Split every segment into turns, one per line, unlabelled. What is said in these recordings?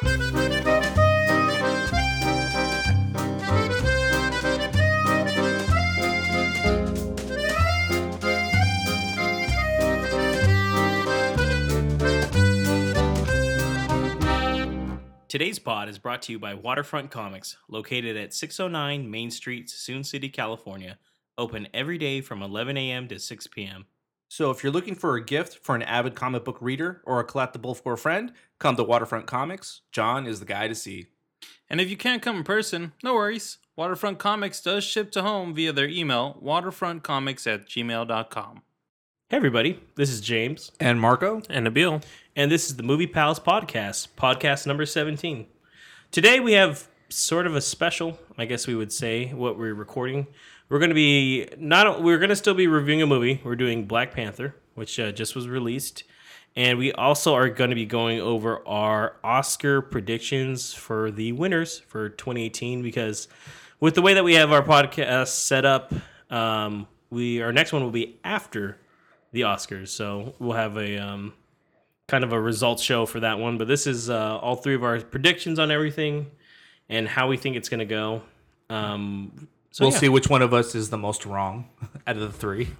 Today's pod is brought to you by Waterfront Comics, located at 609 Main Street, Suisun City, California. Open every day from 11 a.m. to 6 p.m.
So if you're looking for a gift for an avid comic book reader or a collectible for a friend, come to Waterfront Comics. John is the guy to see.
And if you can't come in person, no worries. Waterfront Comics does ship to home via their email, waterfrontcomics at gmail.com.
Hey, everybody. This is James,
And Marco?
And Nabil.
and this is the Movie Pals Podcast, podcast number 17. Today we have sort of a special, I guess we would say, what we're recording. We're going to be not, we're going to still be reviewing a movie. We're doing Black Panther, which uh, just was released. And we also are going to be going over our Oscar predictions for the winners for 2018 because with the way that we have our podcast set up, um, we our next one will be after the Oscars. So we'll have a um, kind of a results show for that one. But this is uh, all three of our predictions on everything and how we think it's going to go. Um, so
we'll
yeah.
see which one of us is the most wrong out of the three.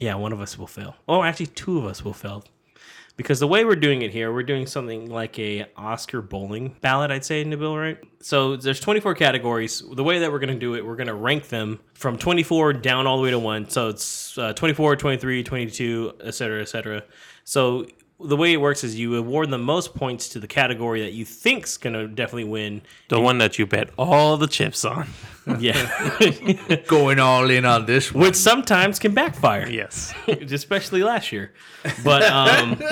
Yeah, one of us will fail. Oh, actually, two of us will fail. Because the way we're doing it here, we're doing something like a Oscar bowling ballot, I'd say, Nabil, right? So there's 24 categories. The way that we're going to do it, we're going to rank them from 24 down all the way to 1. So it's uh, 24, 23, 22, et cetera, et cetera. So the way it works is you award the most points to the category that you think's going to definitely win.
The one that you bet all the chips on.
Yeah.
Going all in on this one.
Which sometimes can backfire.
Yes.
especially last year. But um,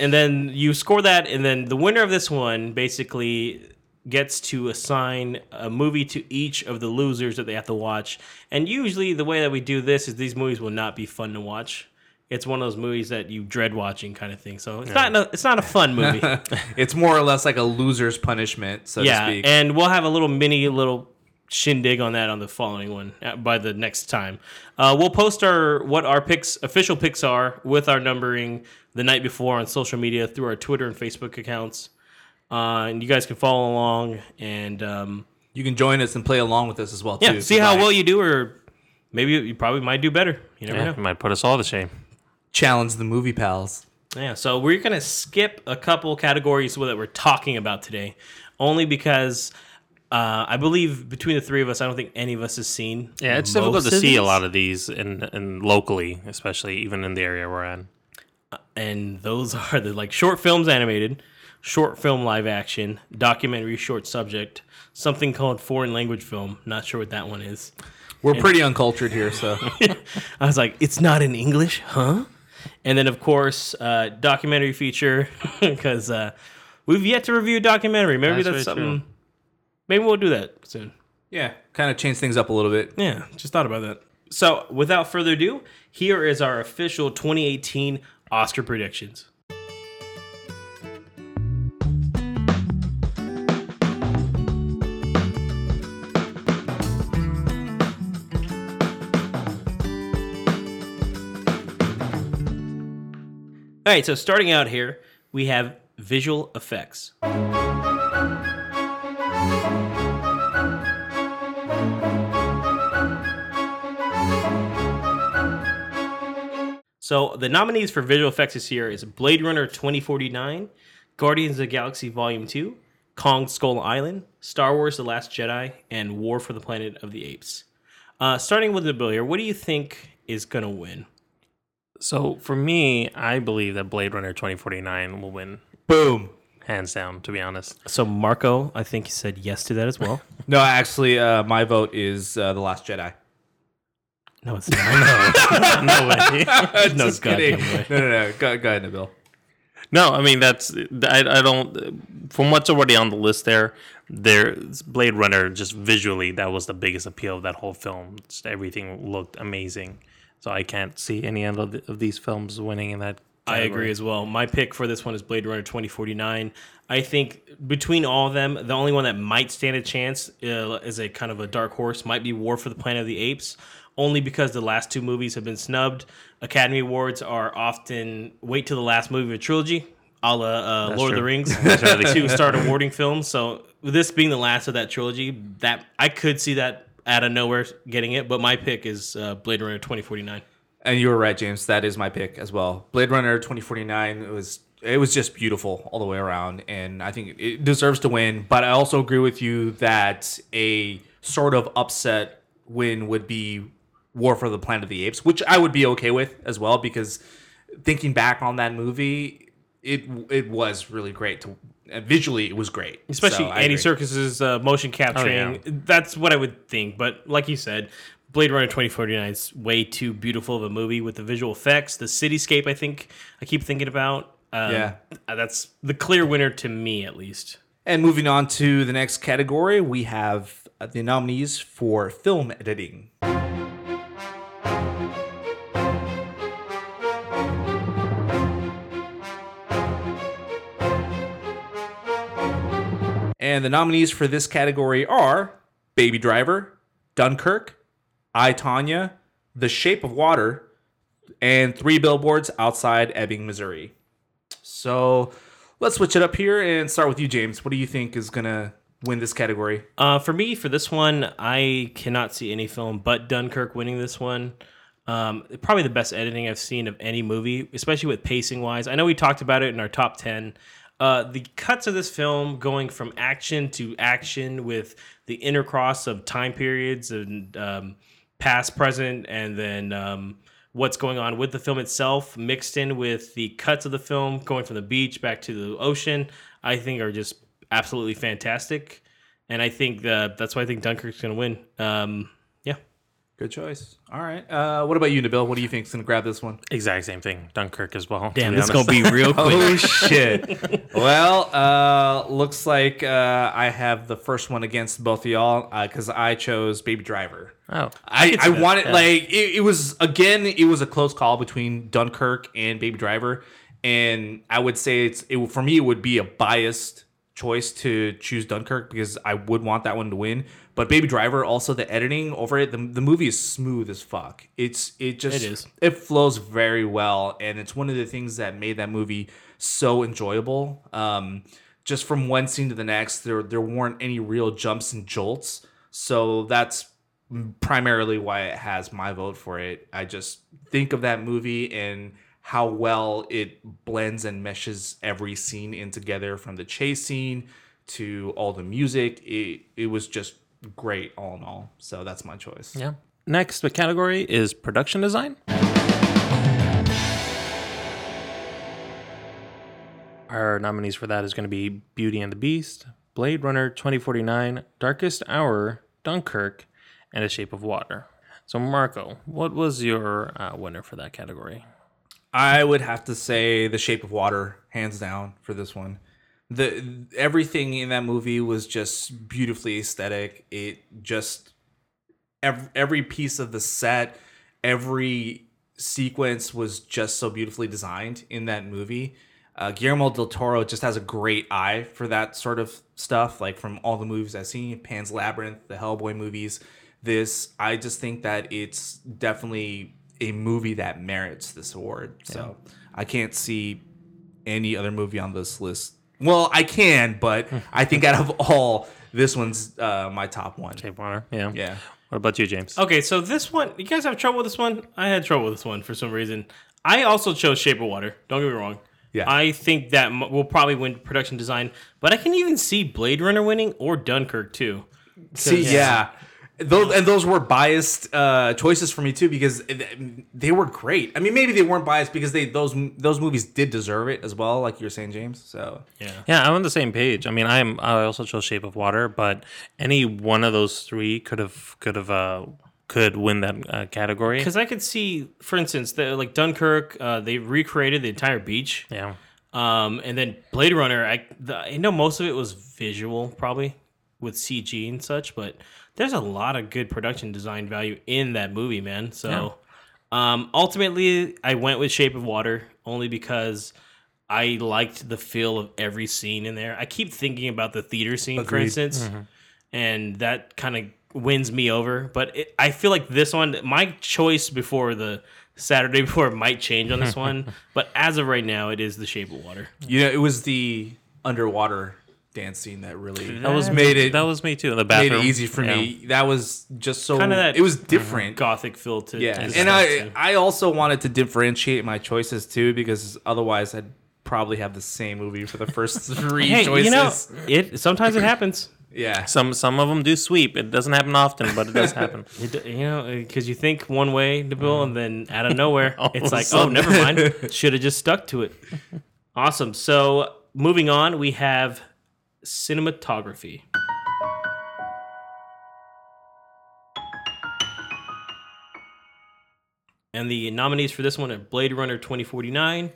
and then you score that, and then the winner of this one basically gets to assign a movie to each of the losers that they have to watch. And usually, the way that we do this is these movies will not be fun to watch. It's one of those movies that you dread watching, kind of thing. So it's not a, it's not a fun movie.
It's more or less like a loser's punishment, so to
yeah,
speak.
and we'll have a little mini little shindig on that on the following one uh, by the next time. Uh, we'll post our what our picks official picks are with our numbering the night before on social media through our Twitter and Facebook accounts, uh, and you guys can follow along and um,
you can join us and play along with us as well, too.
yeah,
if
see how
like.
well you do, or maybe you probably might do better. You never
Yeah,
know.
it might put us all to shame.
Challenge the movie pals.
Yeah, so we're gonna skip a couple categories that we're talking about today, only because uh, I believe between the three of us, I don't think any of us has seen.
Yeah, it's
most
difficult to
of
see a lot of these in, in locally, especially even in the area we're in.
and those are the like short films animated, short film live action, documentary short subject, something called foreign language film. Not sure what that one is.
We're pretty uncultured here, so
I was like, it's not in English, huh? And then of course, uh, documentary feature because uh, we've yet to review a documentary. Maybe
That's
that's, something.
true.
Maybe we'll do that soon.
yeah, kind of change things up a little bit.
Yeah, just thought about that. So, without further ado, here is our official 2018 Oscar predictions. All right, so starting out here, we have visual effects. So the nominees for visual effects this year is Blade Runner 2049, Guardians of the Galaxy Volume 2, Kong Skull Island, Star Wars The Last Jedi, and War for the Planet of the Apes. Uh, starting with Nabil here, what do you think is going to win?
So for me, I believe that Blade Runner 2049 will win,
Boom.
hands down, to be honest.
So Marco, I think he said yes to that as well.
No, actually, uh, my vote is uh, The Last Jedi.
No, it's not.
no no way.
no,
Just kidding.
way.
No, no, no. Go, go ahead, Nabil.
No, I mean that's I, I don't from what's already on the list there. There, Blade Runner just visually that was the biggest appeal of that whole film. Just everything looked amazing, so I can't see any of, the, of these films winning in that.
I agree as well. My pick for this one is Blade Runner 2049. I think between all of them, the only one that might stand a chance uh, as a kind of a dark horse might be War for the Planet of the Apes, only because the last two movies have been snubbed. Academy Awards are often wait till the last movie of a trilogy. a la uh, Lord of the. Rings to start awarding films. So this being the last of that trilogy, that I could see that out of nowhere getting it. But my pick is uh, Blade Runner 2049.
And you were right, James. That is my pick as well. Blade Runner 2049 it was it was just beautiful all the way around, and I think it deserves to win. But I also agree with you that a sort of upset win would be War for the Planet of the Apes, which I would be okay with as well because thinking back on that movie, it it was really great to uh, visually it was great,
especially
So
Andy
agree.
Serkis's uh, motion capturing.
yeah.
That's what I would think. But like you said, Blade Runner 2049 is way too beautiful of a movie with the visual effects, the cityscape. I think I keep thinking about. Um,
Yeah.
uh, that's the clear winner to me, at least.
And moving on to the next category, we have uh, the nominees for film editing. And the nominees for this category are Baby Driver, Dunkirk, I, Tonya, The Shape of Water, and Three Billboards Outside Ebbing, Missouri. So let's switch it up here and start with you, James. What do you think is to win this category?
Uh, for me, for this one, I cannot see any film but Dunkirk winning this one. Um, probably the best editing I've seen of any movie, especially with pacing wise. I know we talked about it in our top 10. Uh, the cuts of this film going from action to action with the intercross of time periods and um, past, present, and then um, what's going on with the film itself, mixed in with the cuts of the film going from the beach back to the ocean, I think are just absolutely fantastic. And I think that that's why I think Dunkirk's going to win. Um.
Good choice. All right. Uh, what about you, Nabil? What do you think is going to grab this one?
Exact same thing. Dunkirk as well. to
Damn, this is going to be real quick.
Oh shit! well, uh, looks like uh, I have the first one against both of y'all because I chose Baby Driver.
Oh,
I,
could see
I wanted
yeah.
like it, it was again it was a close call between Dunkirk and Baby Driver, and I would say it's it for me it would be a biased choice to choose Dunkirk because I would want that one to win. But Baby Driver also the editing over it the, the movie is smooth as fuck. It's it just
It is.
it flows very well and it's one of the things that made that movie so enjoyable. Um, just from one scene to the next, there there weren't any real jumps and jolts. So that's primarily why it has my vote for it. I just think of that movie and how well it blends and meshes every scene in together from the chase scene to all the music. It it was just great all in all. So that's my choice.
yeah. Next the category is production design. Our nominees for that is going to be Beauty and the Beast, Blade Runner 2049, Darkest Hour, Dunkirk, and A Shape of Water. So, Marco, what was your uh, winner for that category?
I would have to say The Shape of Water, hands down, for this one. The everything in that movie was just beautifully aesthetic. It just every, every piece of the set, every sequence was just so beautifully designed in that movie. Uh, Guillermo del Toro just has a great eye for that sort of stuff. Like from all the movies I've seen, Pan's Labyrinth, the Hellboy movies. This, I just think that it's definitely a movie that merits this award. So I can't see any other movie on this list. Well, I can, but I think out of all, this one's uh, my top one.
Shape of Water. Yeah.
Yeah.
What about you, James?
Okay, so this one, you guys have trouble with this one? I had trouble with this one for some reason. I also chose Shape of Water. Don't get me wrong.
Yeah.
I think that m- will probably win production design, but I can even see Blade Runner winning or Dunkirk too.
See, yeah. Those and those were biased uh, choices for me too because they were great. I mean, maybe they weren't biased because they those those movies did deserve it as well, like you're saying, James. So
Yeah.
Yeah, I'm on the same page. I mean, I'm I also chose Shape of Water, but any one of those three could have could have uh could win that uh, category.
Because I could see, for instance, the, like Dunkirk, uh, they recreated the entire beach.
Yeah.
Um, and then Blade Runner, I, the, I know most of it was visual, probably with CG and such, but there's a lot of good production design value in that movie, man. So, um, ultimately, I went with Shape of Water only because I liked the feel of every scene in there. I keep thinking about the theater scene, for
Agreed.
instance, and that kind of wins me over. But it, I feel like this one, my choice before the Saturday before might change on this one. But as of right now, it is The Shape of Water.
Yeah, it was the underwater dance scene that really
That was
made it
That was me too. In the
made it easy for
Yeah.
me. That was just so
Kinda that-
it was different.
Uh-huh, gothic feel to
Yeah,
to
and I
too.
I also wanted to differentiate my choices too because otherwise I'd probably have the same movie for the first three
Hey,
choices.
you know, it sometimes it happens.
yeah,
Some some of them do sweep. It doesn't happen often, but it does happen.
It, you know, uh, because you think one way, Nabil, mm-hmm. and then out of nowhere, it's like, oh, never mind. Should have just stuck to it. Awesome. So moving on, we have cinematography. And the nominees for this one are Blade Runner 2049,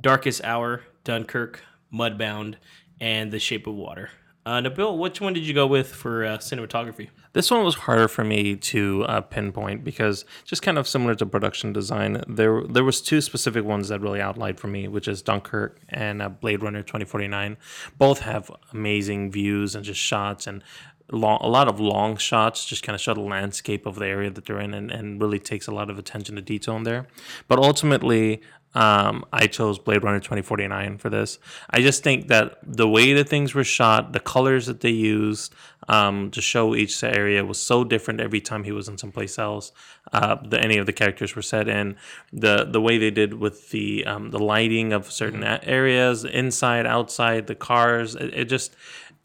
Darkest Hour, Dunkirk, Mudbound, and The Shape of Water. Uh, Nabil, which one did you go with for uh, cinematography?
This one was harder for me to uh, pinpoint because just kind of similar to production design, there there was two specific ones that really outlined for me, which is Dunkirk and uh, Blade Runner 2049. Both have amazing views and just shots and long, a lot of long shots, just kind of show the landscape of the area that they're in, and, and really takes a lot of attention to detail in there. But ultimately, um, I chose Blade Runner 2049 for this. I just think that the way that things were shot, the colors that they used um, to show each area was so different every time he was in someplace else. Uh, that any of the characters were set in the the way they did with the um, the lighting of certain a- areas, inside, outside, the cars. It, it just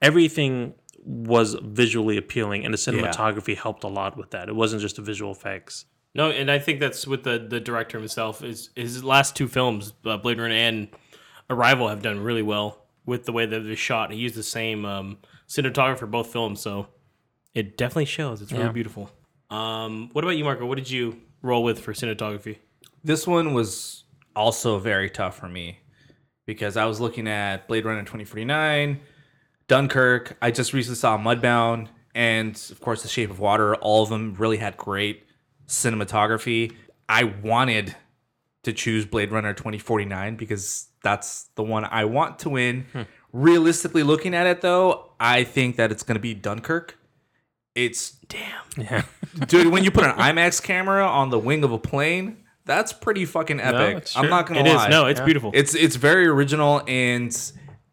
everything was visually appealing, and the cinematography helped a lot with that. It wasn't just the visual effects.
No, and I think that's with the the director himself. Is his last two films, uh, Blade Runner and Arrival, have done really well with the way that they're shot. He used the same um, cinematographer for both films, so it definitely shows. It's really
Yeah.
beautiful. Um, what about you, Marco? What did you roll with for cinematography?
this one was also very tough for me because I was looking at Blade Runner 2049, Dunkirk. I just recently saw Mudbound, and of course, The Shape of Water. All of them really had great cinematography. I wanted to choose Blade Runner 2049 because that's the one I want to win. Realistically, looking at it though, I think that it's going to be Dunkirk. It's
Damn.
Yeah.
dude when you put an IMAX camera on the wing of a plane, that's pretty fucking epic.
it's
I'm not gonna
It is.
lie.
No, it's beautiful.
It's it's very original and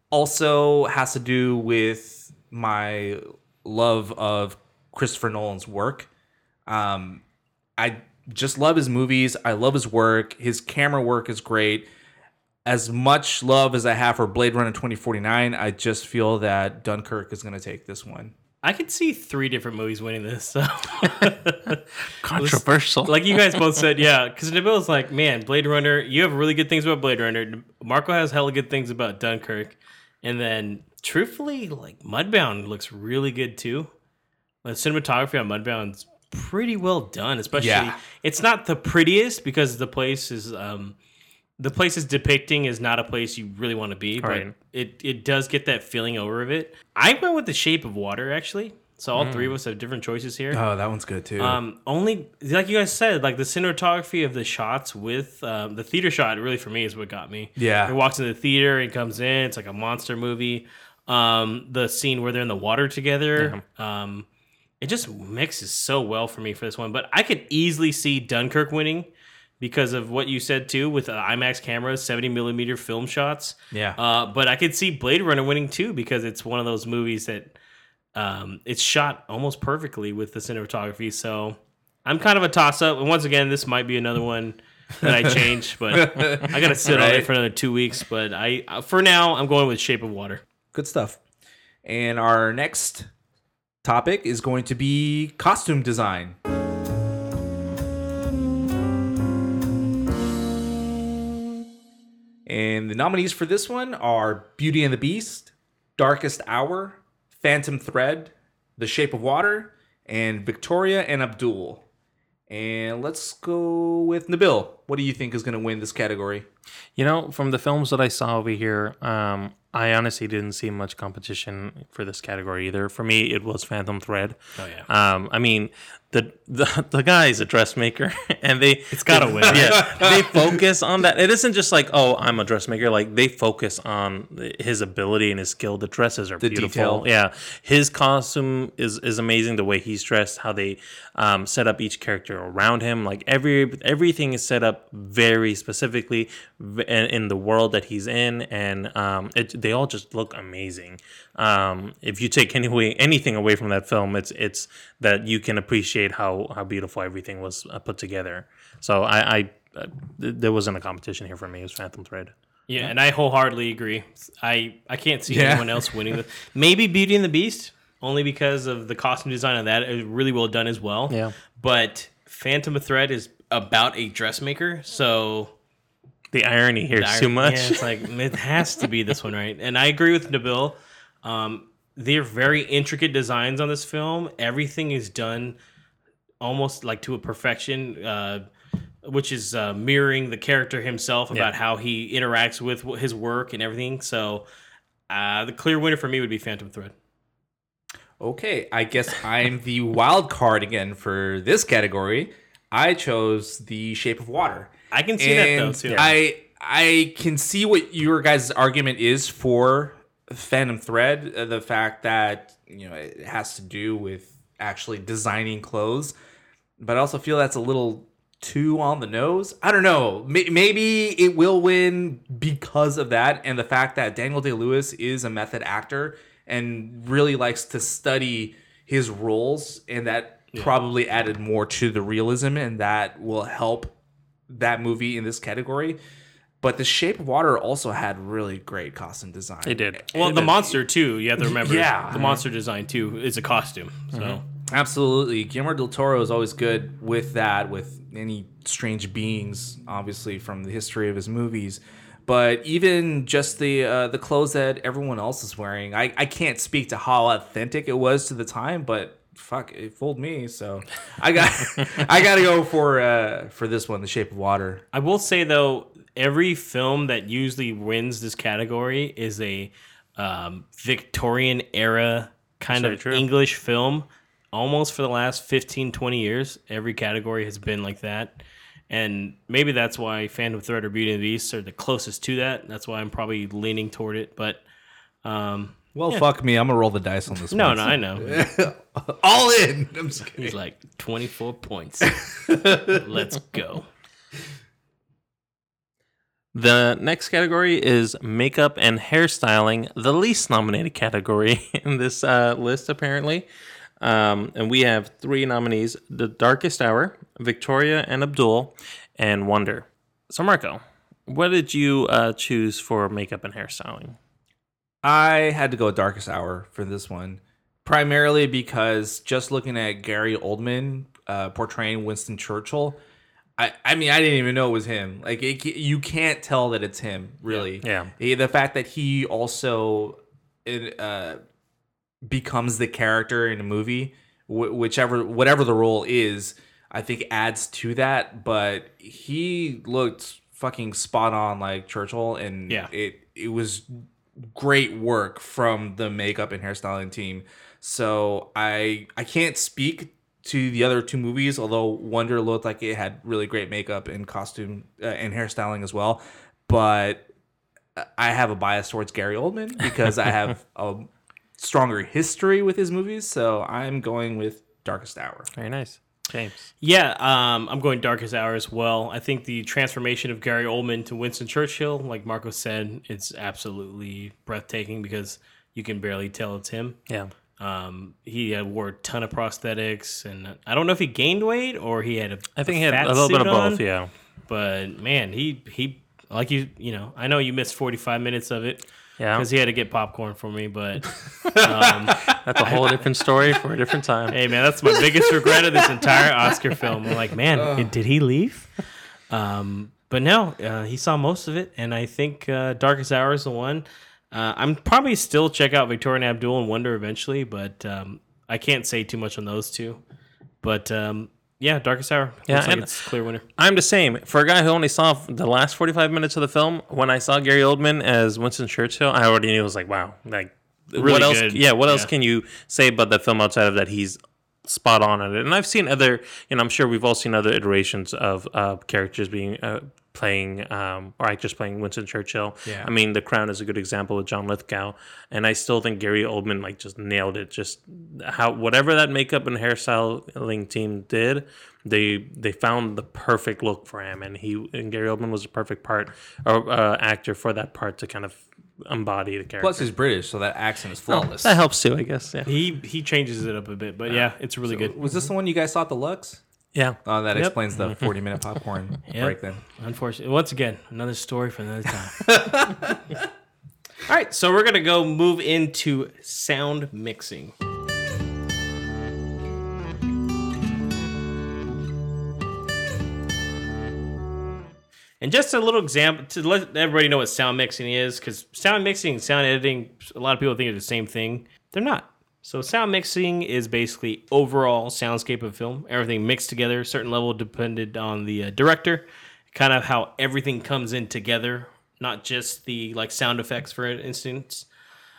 also has to do with my love of Christopher Nolan's work. Um, I just love his movies. I love his work. His camera work is great. As much love as I have for Blade Runner 2049, I just feel that Dunkirk is going to take this one.
I could see three different movies winning this. So.
Controversial.
like you guys both said, yeah. Because Nabil's like, man, Blade Runner. You have really good things about Blade Runner. Marco has hella good things about Dunkirk, and then truthfully, like Mudbound looks really good too. The cinematography on Mudbound's pretty well done. Especially,
Yeah.
it's not the prettiest because the place is um, the place is depicting is not a place you really want to be, but
Right.
it it does get that feeling over of it. I went with the Shape of Water actually. So all three of us have different choices here.
Oh, that one's good too.
Um, only like you guys said, like the cinematography of the shots with um, the theater shot, really for me is what got me.
Yeah.
he walks into the theater, he comes in, it's like a monster movie. Um, the scene where they're in the water together, um, it just mixes so well for me for this one. But I could easily see Dunkirk winning because of what you said too with the IMAX cameras, seventy millimeter film shots.
yeah.
Uh, but I could see Blade Runner winning too because it's one of those movies that um, it's shot almost perfectly with the cinematography. So I'm kind of a toss up. And once again, this might be another one that I change, but I got to sit on it for another two weeks. But I, uh, for now, I'm going with Shape of Water.
Good stuff. And our next topic is going to be costume design. And the nominees for this one are Beauty and the Beast, Darkest Hour, Phantom Thread, The Shape of Water, and Victoria and Abdul. And let's go with Nabil. What do you think is going to win this category?
You know, from the films that I saw over here, um, I honestly didn't see much competition for this category either. For me, it was Phantom Thread.
Oh, yeah.
Um, I mean, the the, the guy is a dressmaker, and they
It's gotta win.
yeah, they focus on that. It isn't just like, oh, I'm a dressmaker. Like they focus on his ability and his skill. The dresses are beautiful.
detail.
Yeah, his costume is is amazing. The way he's dressed, how they um, set up each character around him. Like every everything is set up very specifically in the world that he's in, and um, it, they all just look amazing. Um, if you take any way, anything away from that film, it's it's that you can appreciate how how beautiful everything was uh, put together. So I, I uh, th- there wasn't a competition here for me. It was Phantom Thread.
Yeah, and I wholeheartedly agree. I I can't see
Yeah.
anyone else winning. The, maybe Beauty and the Beast, only because of the costume design of that is really well done as well.
Yeah.
But Phantom Thread is about a dressmaker, so
The irony here is
I-
too much.
Yeah, it's like it has to be this one, right? And I agree with Nabil. Um, they're very intricate designs on this film. Everything is done almost like to a perfection, uh, which is uh, mirroring the character himself about
Yeah.
how he interacts with his work and everything. So, uh, the clear winner for me would be Phantom Thread.
Okay, I guess I'm the wild card again for this category. I chose The Shape of Water.
I can see that though too.
I I can see what your guys' argument is for Phantom Thread. uh, The fact that you know it has to do with actually designing clothes, but I also feel that's a little too on the nose. I don't know. May- Maybe it will win because of that and the fact that Daniel Day Lewis is a method actor and really likes to study his roles, and that probably added more to the realism, and that will help that movie in this category. But The Shape of Water also had really great costume design.
They did.
well, the monster too. You have to remember.
Yeah.
the monster design too is a costume. So.
Absolutely. Guillermo del Toro is always good with that, with any strange beings, obviously, from the history of his movies. But even just the uh, the clothes that everyone else is wearing, I, I can't speak to how authentic it was to the time, but fuck, it fooled me. So I got I got to go for uh, for this one, The Shape of Water.
I will say though, every film that usually wins this category is a um, Victorian era kind
very
of
true.
English film. Almost for the last 15, 20 years, every category has been like that. And maybe that's why Phantom Thread or Beauty and the Beast are the closest to that. That's why I'm probably leaning toward it. But um,
Well, fuck me, I'm gonna roll the dice on this
no,
one.
no, no, I know.
all in. I'm just kidding.
He's like 24 points. Let's go.
The next category is makeup and hairstyling, the least nominated category in this uh, list, apparently. Um, and we have three nominees The Darkest Hour, Victoria and Abdul, and Wonder. So, Marco, what did you uh, choose for makeup and hairstyling?
I had to go Darkest Hour for this one, primarily because just looking at Gary Oldman uh, portraying Winston Churchill, I, I mean I didn't even know it was him. Like it, you can't tell that it's him, really.
Yeah.
Eh, The fact that he also it, uh, becomes the character in a movie, wh- whichever whatever the role is, I think adds to that. But he looked fucking spot on like Churchill, and
Yeah.
it it was great work from the makeup and hairstyling team. So I I can't speak to the other two movies, although Wonder looked like it had really great makeup and costume uh, and hairstyling as well. But I have a bias towards Gary Oldman because I have a stronger history with his movies. So I'm going with Darkest Hour.
Very nice. James.
Yeah, um, I'm going Darkest Hour as well. I think the transformation of Gary Oldman to Winston Churchill, like Marco said, it's absolutely breathtaking because you can barely tell it's him.
Yeah.
Um, he had wore a ton of prosthetics, and I don't know if he gained weight or he had a.
I think
a
he had a little bit of
suit on,
both. Yeah.
But man, he he like you you know I know you missed 45 minutes of it
Yeah.
because he had to get popcorn for me, but
That's a whole different story for a different time.
Hey man, that's my biggest regret of this entire Oscar film. I'm like, man, did he leave? Um, but no, uh, he saw most of it, and I think uh, Darkest Hour is the one. Uh, I'm probably still check out Victoria and Abdul and Wonder eventually, but um, I can't say too much on those two. But um, yeah, Darkest Hour.
Yeah,
looks like
and-
it's clear winner.
I'm the same. For a guy who only saw the last 45 minutes of the film, when I saw Gary Oldman as Winston Churchill, I already knew it was like, wow, like
Really
what else?
good.
Yeah, what else
Yeah.
can you say about the film outside of that? He's spot on at it. And I've seen other, you know, I'm sure we've all seen other iterations of uh, characters being uh, playing um, or actors playing Winston Churchill.
Yeah.
I mean, The Crown is a good example with John Lithgow, and I still think Gary Oldman like just nailed it. Just how whatever that makeup and hairstyling team did, they they found the perfect look for him, and he and Gary Oldman was a perfect part or uh, actor for that part to kind of embody the character.
Plus, he's British, so that accent is flawless.
that helps too, I guess. Yeah,
He he changes it up a bit, but yeah, it's really good.
Was this the one you guys saw at the Lux?
Yeah.
Oh, that
Yep.
explains the 40 minute popcorn
Yep.
break then.
Unfortunately, once again, another story for another time. All right, so we're gonna go move into sound mixing. And just a little example to let everybody know what sound mixing is, because sound mixing and sound editing, a lot of people think they're the same thing. They're not. So sound mixing is basically overall soundscape of film, everything mixed together, a certain level depended on the uh, director, kind of how everything comes in together, not just the like sound effects, for instance.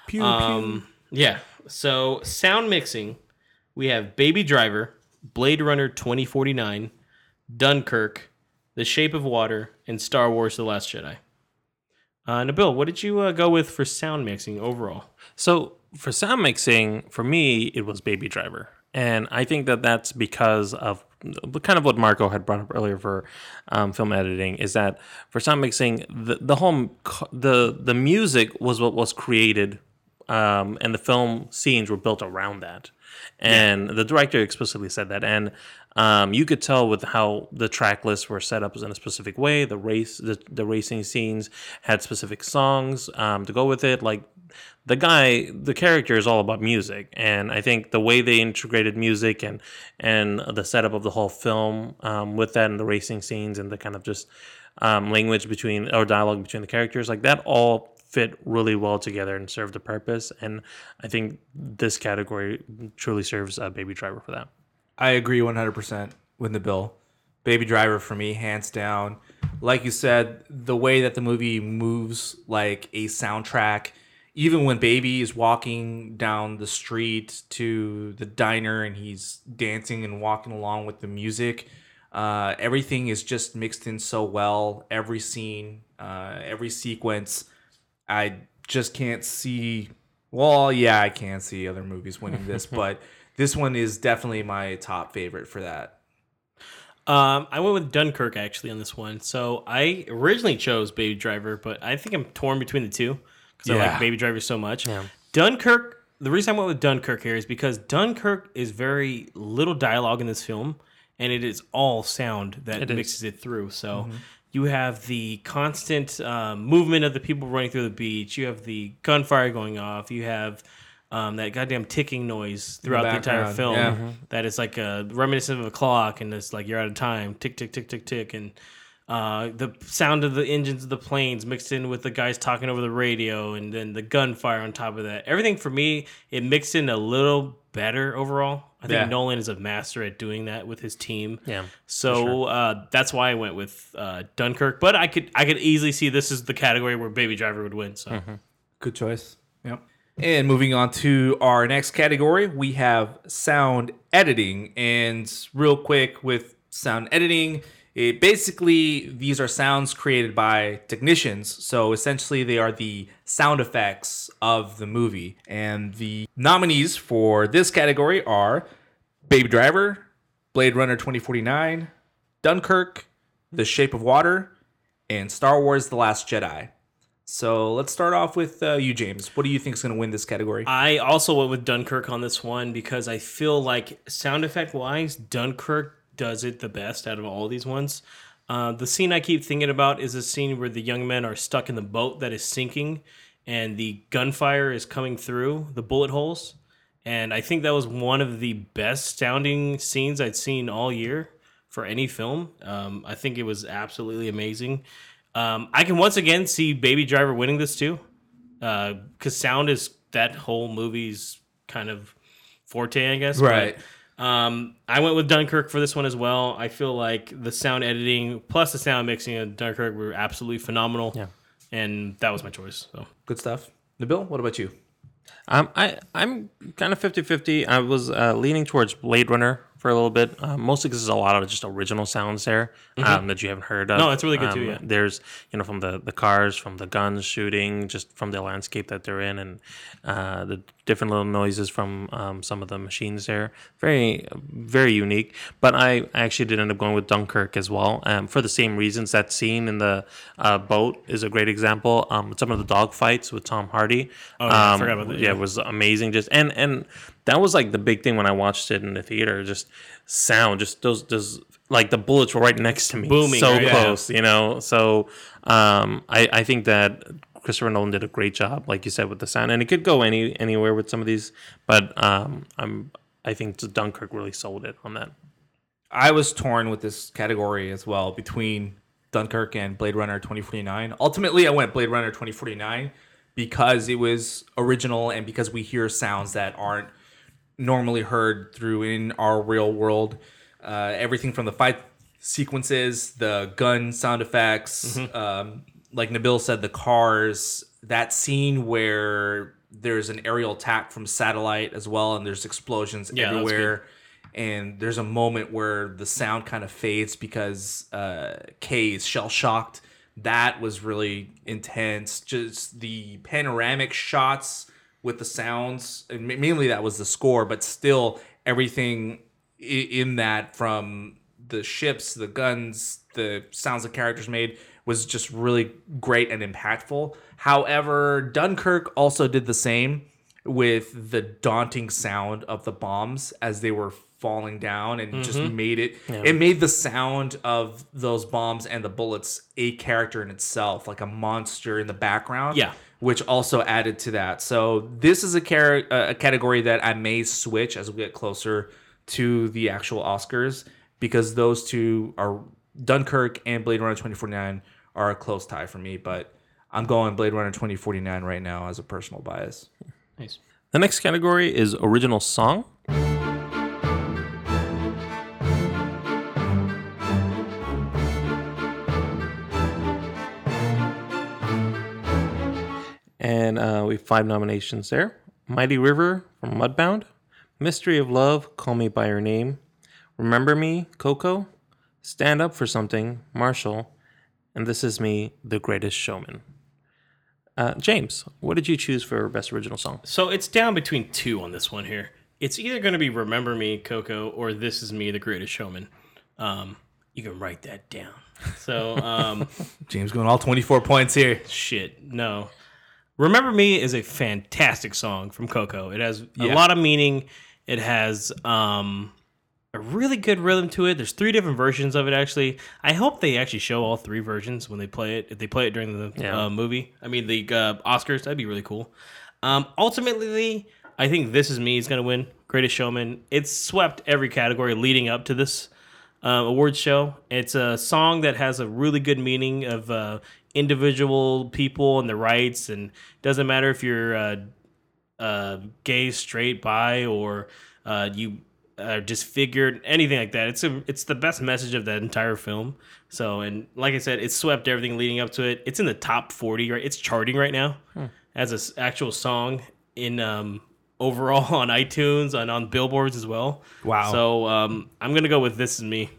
Pew, Um, yeah. So sound mixing, we have Baby Driver, Blade Runner 2049, Dunkirk, The Shape of Water, and Star Wars: The Last Jedi. Uh, Nabil, what did you uh, go with for sound mixing overall?
So for sound mixing, for me, it was Baby Driver, and I think that that's because of kind of what Marco had brought up earlier for um, film editing. Is that for sound mixing, the the whole the the music was what was created, um, and the film scenes were built around that. And the director explicitly said that, and um, you could tell with how the track lists were set up in a specific way. The race, the, the racing scenes had specific songs um, to go with it. Like the guy, the character is all about music, and I think the way they integrated music and and the setup of the whole film um, with that and the racing scenes and the kind of just um, language between or dialogue between the characters, like that all fit really well together and served a purpose. And I think this category truly serves a Baby Driver for that.
I agree 100% with Nabil. Baby Driver for me, hands down. Like you said, the way that the movie moves like a soundtrack, even when Baby is walking down the street to the diner and he's dancing and walking along with the music, uh, everything is just mixed in so well. Every scene, uh, every sequence, I just can't see. Well, yeah, I can't see other movies winning this, but this one is definitely my top favorite for that.
Um, I went with Dunkirk actually on this one. So I originally chose Baby Driver, but I think I'm torn between the two because I like Baby Driver so much.
Yeah.
Dunkirk. The reason I went with Dunkirk here is because Dunkirk is very little dialogue in this film, and it is all sound that
It is.
mixes it through. So you have the constant um, movement of the people running through the beach. You have the gunfire going off. You have um, that goddamn ticking noise throughout the, entire film.
yeah.
Mm-hmm.
That is like a reminiscent of a clock, and it's like you're out of time. Tick, tick, tick, tick, tick, and uh, the sound of the engines of the planes mixed in with the guys talking over the radio, and then the gunfire on top of that. Everything for me, it mixed in a little better overall. I think
Yeah.
Nolan is a master at doing that with his team.
Yeah.
So uh, that's why I went with uh, Dunkirk. But I could I could easily see this is the category where Baby Driver would win. So
Good choice. Yep. And moving on to our next category, we have sound editing. And real quick with sound editing, it basically these are sounds created by technicians. So essentially they are the sound effects of the movie. And the nominees for this category are Baby Driver, Blade Runner 2049, Dunkirk, The Shape of Water, and Star Wars The Last Jedi. So let's start off with uh, you, James. What do you think is going to win this category?
I also went with Dunkirk on this one because I feel like sound effect wise, Dunkirk does it the best out of all these ones. Uh, the scene I keep thinking about is a scene where the young men are stuck in the boat that is sinking and the gunfire is coming through the bullet holes. And I think that was one of the best sounding scenes I'd seen all year for any film. Um, I think it was absolutely amazing. Um, I can once again see Baby Driver winning this too because sound is that whole movie's kind of forte, I guess.
Right.
But, um, I went with Dunkirk for this one as well. I feel like the sound editing plus the sound mixing of Dunkirk were absolutely phenomenal.
Yeah.
And that was my choice. So
Good stuff. Nabil, what about you?
Um, I I'm kind of 50-50. I was uh, leaning towards Blade Runner for a little bit, uh, mostly because there's a lot of just original sounds there um, that you haven't heard of.
No, it's really good too,
Um,
yeah.
There's you know from the the cars, from the guns shooting, just from the landscape that they're in, and uh, the different little noises from um, some of the machines there. Very very unique. But I actually did end up going with Dunkirk as well, um, for the same reasons. That scene in the uh, boat is a great example. Um, some of the dog fights with Tom Hardy.
Oh, yeah, I
um,
forgot about that,
Yeah,
yeah.
it was amazing. Just and and that was like the big thing when I watched it in the theater. Just sound, just those those like the bullets were right next to me,
Booming,
so
right? Yeah.
close. You know, so um, I I think that. Christopher Nolan did a great job, like you said, with the sound, and it could go any anywhere with some of these. But um, I'm, I think Dunkirk really sold it on that.
I was torn with this category as well between Dunkirk and Blade Runner 2049. Ultimately, I went Blade Runner 2049 because it was original and because we hear sounds that aren't normally heard through in our real world. Uh, everything from the fight sequences, the gun sound effects, um, like Nabil said, the cars, that scene where there's an aerial attack from satellite as well, and there's explosions
Yeah,
everywhere. And there's a moment where the sound kind of fades because uh, Kay is shell shocked. That was really intense. Just the panoramic shots with the sounds, and mainly that was the score, but still everything in that from the ships, the guns, the sounds the characters made was just really great and impactful. However, Dunkirk also did the same with the daunting sound of the bombs as they were falling down and just mm-hmm. made it it made the sound of those bombs and the bullets a character in itself like a monster in the background
Yeah.
Which also added to that so this is a, car- a category that i may switch as we get closer to the actual oscars because those two are dunkirk and blade runner 2049 are a close tie for me but i'm going blade runner 2049 right now as a personal bias
Nice.
The next category is original song. And uh, we have five nominations there Mighty River from Mudbound, Mystery of Love, Call Me By Your Name, Remember Me, Coco, Stand Up for Something, Marshall, and This Is Me, The Greatest Showman. Uh, James, what did you choose for Best Original Song?
So it's down between two on this one here. It's either going to be "Remember Me," Coco, or "This Is Me," The Greatest Showman. Um, you can write that down. So um,
james going all 24 points here
shit, no. "Remember Me" is a fantastic song from Coco. It has a lot of meaning. It has um, a really good rhythm to it. There's three different versions of it actually. I hope they actually show all three versions when they play it. If they play it during the
Yeah.
uh, movie, I mean the uh, Oscars, that'd be really cool. Um, ultimately, I think "This Is Me" is going to win Greatest Showman. It's swept every category leading up to this uh, awards show. It's a song that has a really good meaning of uh, individual people and their rights, and doesn't matter if you're uh, uh, gay, straight, bi, or uh, you are disfigured, anything like that. It's a it's the best message of that entire film. So, and like I said, it swept everything leading up to it. It's in the top forty, right? It's charting right now as an actual song in um, overall on iTunes and on billboards as well.
Wow.
So um, I'm gonna go with "This Is Me."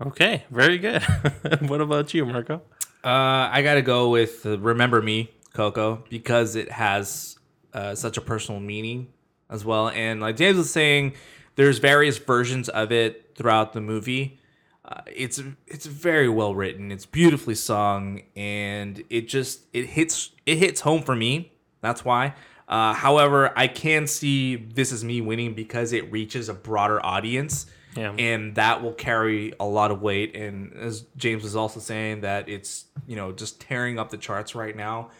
Okay, very good. what about you, Marco?
Uh, I gotta go with uh, "Remember Me," Coco, because it has uh, such a personal meaning as well. And like James was saying, there's various versions of it throughout the movie. Uh, it's it's very well written. It's beautifully sung, and it just it hits it hits home for me. That's why. However, I can see "This Is Me" winning because it reaches a broader audience
Yeah.
and that will carry a lot of weight. And as James was also saying, that it's you know just tearing up the charts right now.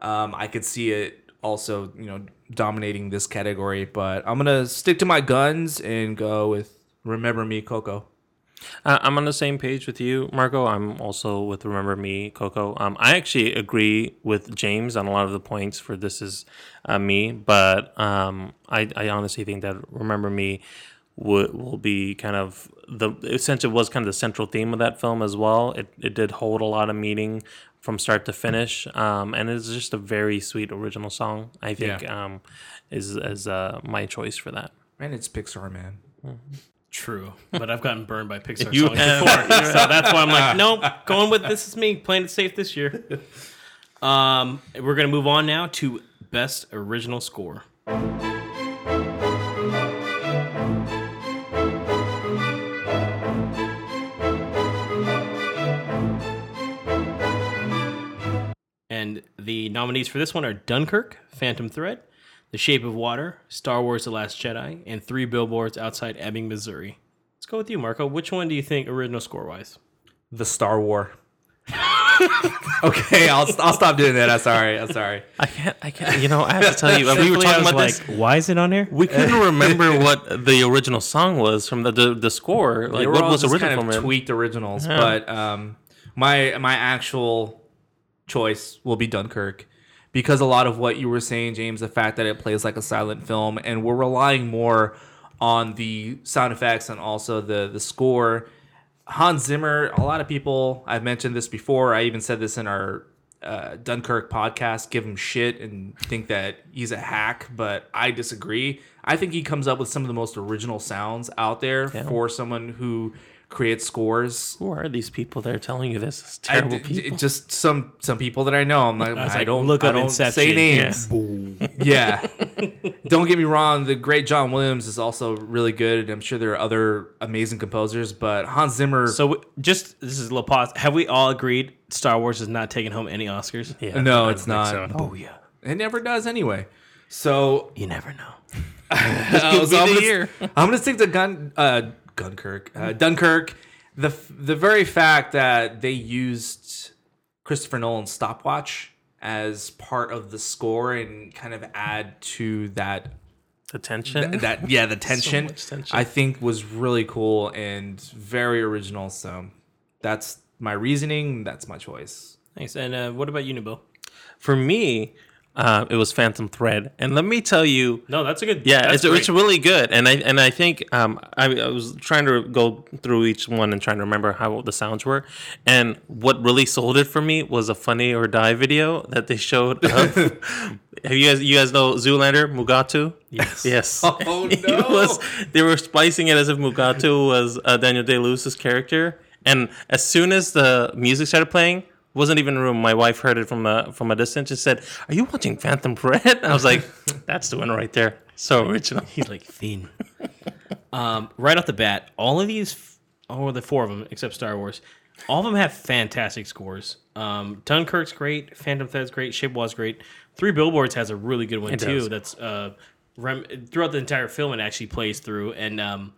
Um, I could see it also you know dominating this category, but I'm gonna stick to my guns and go with "Remember Me," Coco.
Uh, I'm on the same page with you, Marco. I'm also with Remember Me, Coco. Um, I actually agree with James on a lot of the points for This Is uh, Me, but um, I, I honestly think that Remember Me will, will be kind of the since it was kind of the central theme of that film as well. It, it did hold a lot of meaning from start to finish, um, and it's just a very sweet original song. I think
Yeah.
um, is is uh, my choice for that.
And it's Pixar, man.
True, but I've gotten burned by Pixar
You
songs
have.
before, so that's why I'm like, nope, going with this is me playing it safe this year. Um, we're gonna move on now to best original score. Nominees for this one are Dunkirk, Phantom Thread, The Shape of Water, Star Wars The Last Jedi, and Three Billboards Outside Ebbing, Missouri. Let's go with you, Marco. Which one do you think original score wise?
The Star War. okay, I'll I'll stop doing that. I'm sorry. I'm sorry.
I can't. I can't. You know, I have to tell you, we were talking about this.
why is it on here?
We couldn't remember what the original song was from the the, the score. Like
They
what was
just
original
kind of
from it.
tweaked originals, but um, my my actual choice will be Dunkirk because a lot of what you were saying, James, the fact that it plays like a silent film, and we're relying more on the sound effects and also the the score. Hans Zimmer, a lot of people, I've mentioned this before. I even said this in our uh, Dunkirk podcast, give him shit and think that he's a hack, but I disagree. I think he comes up with some of the most original sounds out there for someone who creates scores.
Who are these people that are telling you this? It's terrible
d-
people.
just some some people that I know. I'm like, I,
like,
don't
look
I
up
don't
Inception.
say names.
Yeah.
Yeah. Don't get me wrong. The great John Williams is also really good. and I'm sure there are other amazing composers, but Hans Zimmer.
So we- just this is a little pause. Have we all agreed Star Wars is not taking home any Oscars?
yeah,
no, it's
don't so.
Oh yeah.
It never does anyway. So,
You never know.
uh, so I'm, gonna,
year.
I'm gonna stick to Gun uh, Gunkirk. Uh, Dunkirk. The the very fact that they used Christopher Nolan's stopwatch as part of the score and kind of add to that
The tension.
that yeah the tension,
much tension.
I think was really cool and very original. So that's my reasoning. That's my choice.
Nice. And uh, what about you, Nabil?
For me, uh, it was Phantom Thread, and let me tell you,
No, that's a good.
Yeah, it's,
great.
it's really good, and I and I think um, I, I was trying to go through each one and trying to remember how the sounds were, and what really sold it for me was a Funny or Die video that they showed. Of, have you guys you guys know Zoolander Mugatu?
Yes.
Yes.
Oh, no.
was, they were splicing it as if Mugatu was uh, Daniel Day Lewis's character, and as soon as the music started playing. Wasn't even in the room. My wife heard it from a from a distance. Just said, "Are you watching Phantom Thread?" I was like, "That's the one right there. So original."
He's like thin. um, right off the bat, all of these, oh, the four of them except Star Wars, all of them have fantastic scores. Um, Dunkirk's great, Phantom Thread's great, Shape was great. Three Billboards has a really good one
It
too.
does.
That's uh, rem- throughout the entire film. It actually plays through. And um,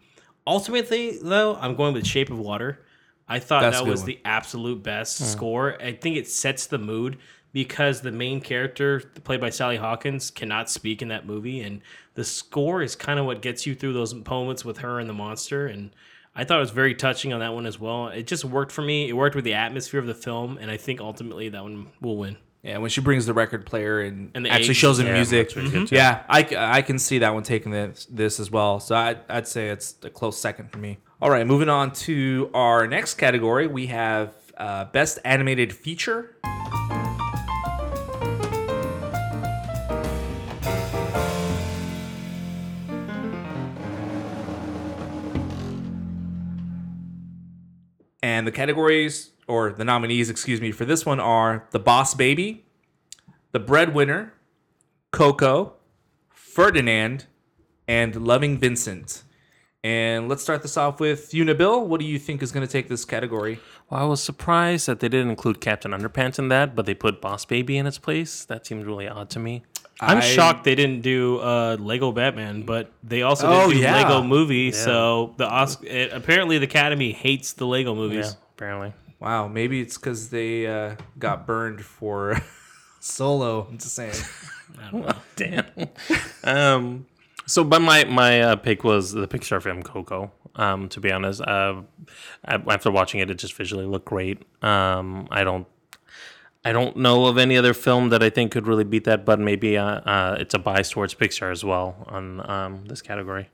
ultimately, though, I'm going with Shape of Water. I thought
That's
that was
one.
the absolute best mm. score. I think it sets the mood because the main character, played by Sally Hawkins, cannot speak in that movie, and the score is kind of what gets you through those moments with her and the monster. And I thought it was very touching on that one as well. It just worked for me. It worked with the atmosphere of the film, and I think ultimately that one will win.
Yeah, when she brings the record player and,
And the
actually
eggs.
shows him
Yeah,
music.
that's really good, mm-hmm. too.
Yeah, I, c- I can see that one taking this this as well. So I, I'd say it's a close second for me. All right, moving on to our next category, we have uh, best animated feature. And the categories, or the nominees, excuse me, for this one are The Boss Baby, The Breadwinner, Coco, Ferdinand, and Loving Vincent. And let's start this off with you, Nabil. What do you think is going to take this category?
Well, I was surprised that they didn't include Captain Underpants in that, but they put Boss Baby in its place. That seemed really odd to me.
I'm
I-
shocked they didn't do uh, Lego Batman, but they also
Oh,
didn't do
yeah.
Lego Movie. So the Oscar, it, apparently the Academy hates the Lego movies.
Yeah, apparently.
Wow, maybe it's because they uh, got burned for Solo. I'm just saying. I don't know.
Damn. um, so, but my my uh, pick was the Pixar film Coco. Um, to be honest, uh, after watching it, it just visually looked great. Um, I don't. I don't know of any other film that I think could really beat that, but maybe uh, uh, it's a bias towards Pixar as well on um, this category.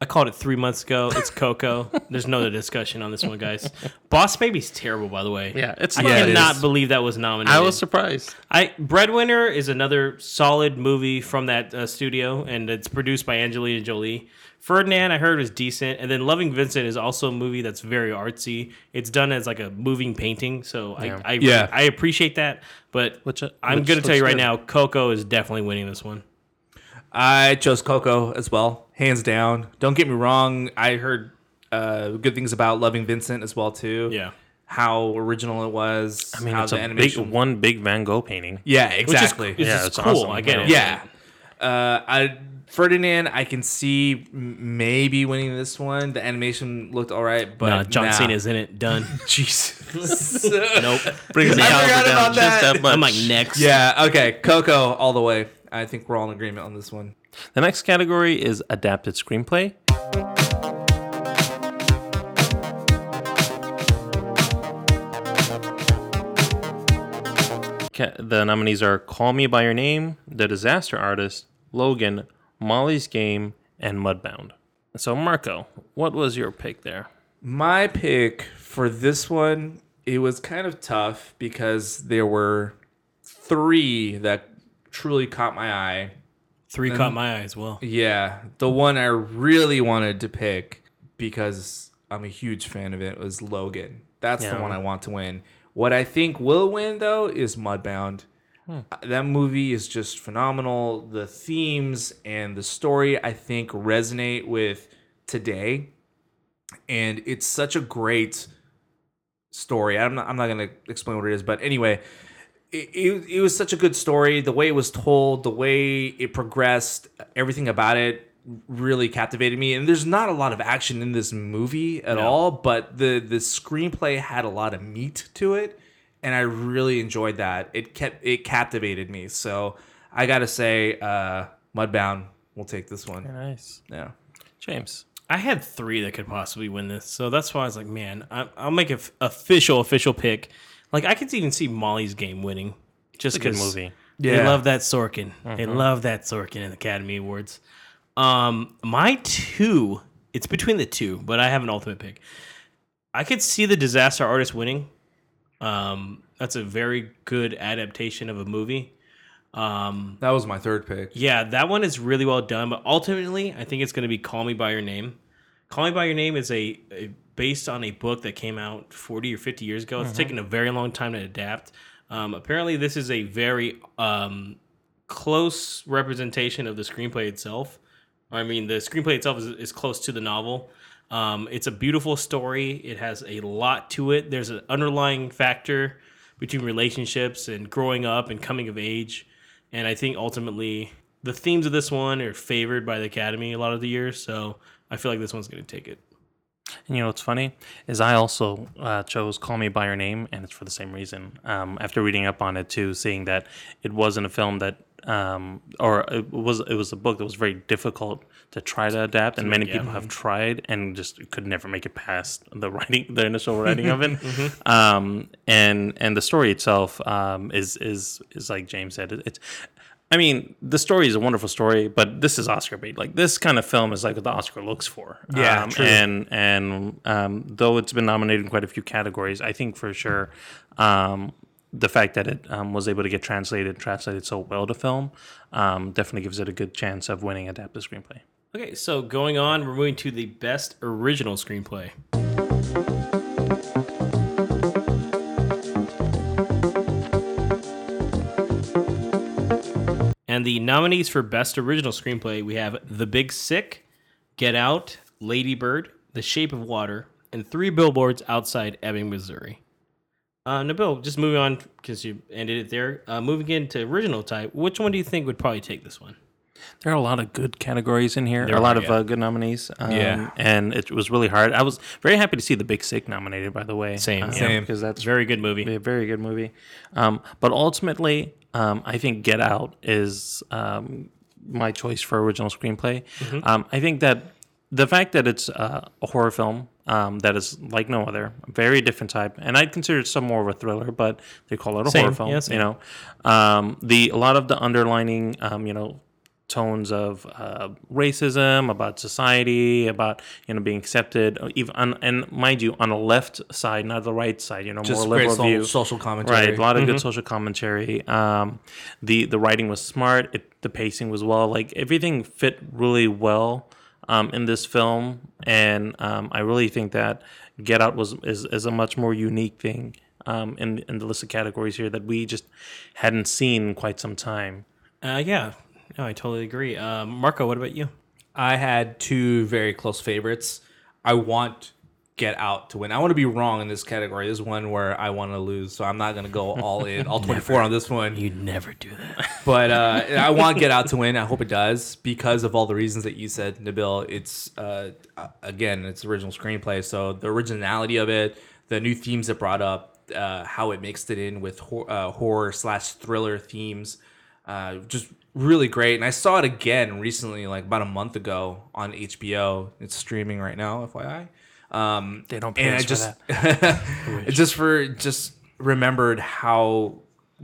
I called it three months ago. It's Coco. There's no other discussion on this one, guys. Boss Baby's terrible, by the way.
Yeah, it's
I
not-
Yeah,
cannot
is.
believe that was nominated.
I was surprised.
I Breadwinner is another solid movie from that uh, studio, and it's produced by Angelina Jolie. Ferdinand, I heard was decent, and then Loving Vincent is also a movie that's very artsy. It's done as like a moving painting, so
Yeah.
I I,
Yeah.
I appreciate that. But
Which, uh,
I'm
which
going to tell you right
good.
now, Coco is definitely winning this one.
I chose Coco as well, hands down. Don't get me wrong. I heard uh, good things about Loving Vincent as well too.
Yeah,
how original it was.
I mean,
how
it's
the
a
animation.
big one big Van Gogh painting.
yeah,
which
exactly.
is,
Yeah,
just
it's
cool.
awesome.
I get it.
yeah. Uh, I Ferdinand, I can see m- maybe winning this one. The animation looked all right, but
No, John
nah.
Cena's in it. Done.
Jesus.
nope.
Brings the
I
caliber
forgot
down
about
just
that.
that much.
I'm like next.
yeah. Okay. Coco all the way. I think we're all in agreement on this one.
The next category is adapted screenplay. The nominees are Call Me By Your Name, The Disaster Artist, Logan, Molly's Game, and Mudbound. So, Marco, what was your pick there?
My pick for this one, it was kind of tough because there were three that truly caught my eye.
Three caught my eye as well.
Yeah, the one I really wanted to pick because I'm a huge fan of it was Logan. That's the one I want to win. What I think will win though is Mudbound. Uh, That movie is just phenomenal. The themes and the story I think resonate with today, and it's such a great story. I'm not, I'm not gonna explain what it is, but anyway, it, it, it was such a good story. The way it was told, the way it progressed, everything about it really captivated me. And there's not a lot of action in this movie at all, but the the screenplay had a lot of meat to it, and I really enjoyed that. It kept it captivated me. So I gotta say, uh, Mudbound will take this one.
Nice.
Yeah.
James.
I had three that could possibly win this, so that's why I was like, man, I, I'll make an official official pick. Like I could even see Molly's Game winning, just
It's a good
'cause
movie.
They love that Sorkin. They love that Sorkin in Academy Awards. Um, my two, it's between the two, but I have an ultimate pick. I could see the Disaster Artist winning. Um, that's a very good adaptation of a movie. Um,
That was my third pick.
yeah, that one is really well done, but ultimately, I think it's going to be "Call Me by Your Name." "Call Me by Your Name" is a, a based on a book that came out forty or fifty years ago. It's taken a very long time to adapt. Um, apparently, this is a very um, close representation of the screenplay itself. I mean, the screenplay itself is, is close to the novel. Um, it's a beautiful story. It has a lot to it. There's an underlying factor between relationships and growing up and coming of age. And I think ultimately the themes of this one are favored by the Academy a lot of the years. So I feel like this one's going to take it.
And you know what's funny is I also uh, chose "Call Me by Your Name," and it's for the same reason. Um, after reading up on it too, seeing that it wasn't a film that, um, or it was it was a book that was very difficult to try to adapt, and many
yeah.
people have tried and just could never make it past the writing, the initial writing of it. Um, and and the story itself um, is is is like James said, it, it's. I mean, the story is a wonderful story, but this is Oscar bait. Like this kind of film is like what the Oscar looks for.
Yeah,
Um,
true.
and and um, though it's been nominated in quite a few categories, I think for sure um, the fact that it um, was able to get translated translated so well to film um, definitely gives it a good chance of winning adapted screenplay.
Okay, so going on, we're moving to the best original screenplay. And the nominees for best original screenplay we have The Big Sick, Get Out, Lady Bird, The Shape of Water, and Three Billboards Outside Ebbing, Missouri. Uh, Nabil, just moving on because you ended it there. Uh, moving into original type, which one do you think would probably take this one?
There are a lot of good categories in here.
There are
a lot of
yeah.
uh, good nominees. Um,
Yeah.
and it was really hard. I was very happy to see The Big Sick nominated. By the way,
Same,
Um,
same.
because that's
Very good movie.
a very good movie. Um, but ultimately, um, I think Get Out is um, my choice for original screenplay. Um, I think that the fact that it's uh, a horror film um, that is like no other, very different type, and I'd consider it some more of a thriller, but they call it a
Same,
horror film.
yeah.
You know, um, the a lot of the underlining, um, you know. Tones of uh, racism, about society, about you know being accepted, uh, even on, and mind you, on the left side, not the right side. You know,
Just
more liberal
so-
view.
social commentary.
Right, a lot of good social commentary. Um, the the writing was smart. It, the pacing was well. Like everything fit really well um, in this film, and um, I really think that Get Out was is, is a much more unique thing um, in in the list of categories here that we just hadn't seen in quite some time.
Uh, yeah, no, I totally agree. Um, Marco, what about you?
I had two very close favorites. I want Get Out to win. I want to be wrong in this category. This is one where I want to lose, so I'm not going to go all in, all 24 on this one.
You'd never do that.
But uh, I want Get Out to win. I hope it does because of all the reasons that you said, Nabil. It's uh, again, it's original screenplay, so the originality of it, the new themes it brought up, uh, how it mixed it in with hor- uh, horror slash thriller themes, uh, just really great. And I saw it again recently, like about a month ago on HBO. It's streaming right now, FYI. Um,
They don't pay
and
us
I
for
just,
that.
just for just remembered how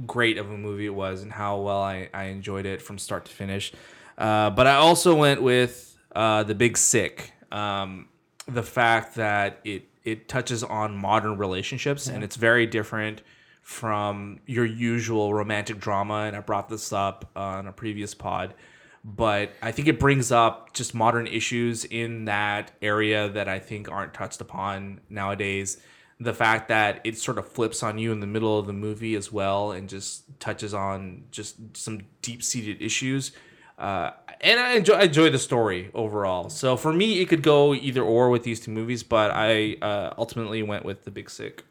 great of a movie it was and how well I, I enjoyed it from start to finish. Uh, but I also went with uh, the Big Sick. Um, the fact that it it touches on modern relationships and it's very different from your usual romantic drama. And I brought this up on a previous pod but I think it brings up just modern issues in that area that I think aren't touched upon nowadays. The fact that it sort of flips on you in the middle of the movie as well and just touches on just some deep seated issues. Uh, and I enjoy, I enjoy the story overall. So for me, it could go either or with these two movies, but I uh, ultimately went with The Big Sick.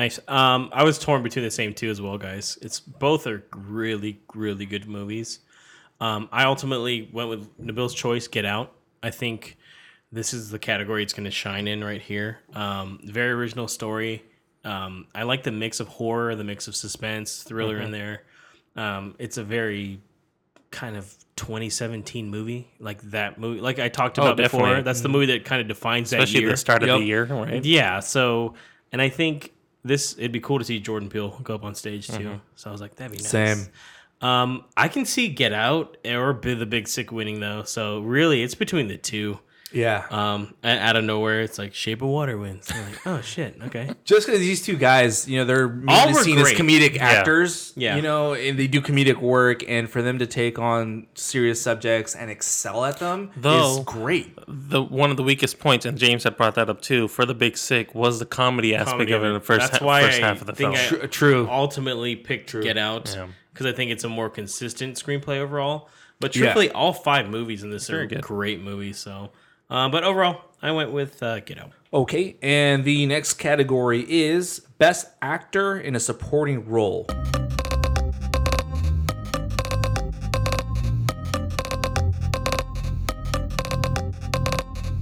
Nice. Um, I was torn between the same two as well, guys. It's both are really, really good movies. Um, I ultimately went with Nabil's choice, Get Out. I think this is the category it's going to shine in right here. Um, very original story. Um, I like the mix of horror, the mix of suspense, thriller in there. Um, it's a very kind of 2017 movie, like that movie, like I talked about before.
definitely.
That's the movie that kind of defines that
Especially
year.
the start of
Yep.
the year, right?
Yeah. So, and I think this it'd be cool to see Jordan Peele go up on stage too. So I was like, that'd be nice.
Same.
Um, I can see Get Out or Bi- the Big Sick winning though. So really, it's between the two.
Yeah.
Um, a- out of nowhere, it's like Shape of Water wins. I'm like, oh shit, okay.
just because these two guys, you know, they're
All
mainly
were
seen as
great.
comedic actors,
Yeah.
you know, and they do comedic work, and for them to take on serious subjects and excel at them
Though-
is great.
The one of the weakest points, and James had brought that up too, for the Big Sick was the comedy aspect
Comedy
of it in the first,
That's
ha-
why
first
I
half of the
think
film.
I-
True. true.
Ultimately, picked Get Out
Yeah.
because I think it's a more consistent screenplay overall. But
Yeah.
truthfully, all five movies in this are
Very good.
great movies. So, uh, but overall, I went with uh, Out.
Okay, and the next category is Best Actor in a Supporting Role.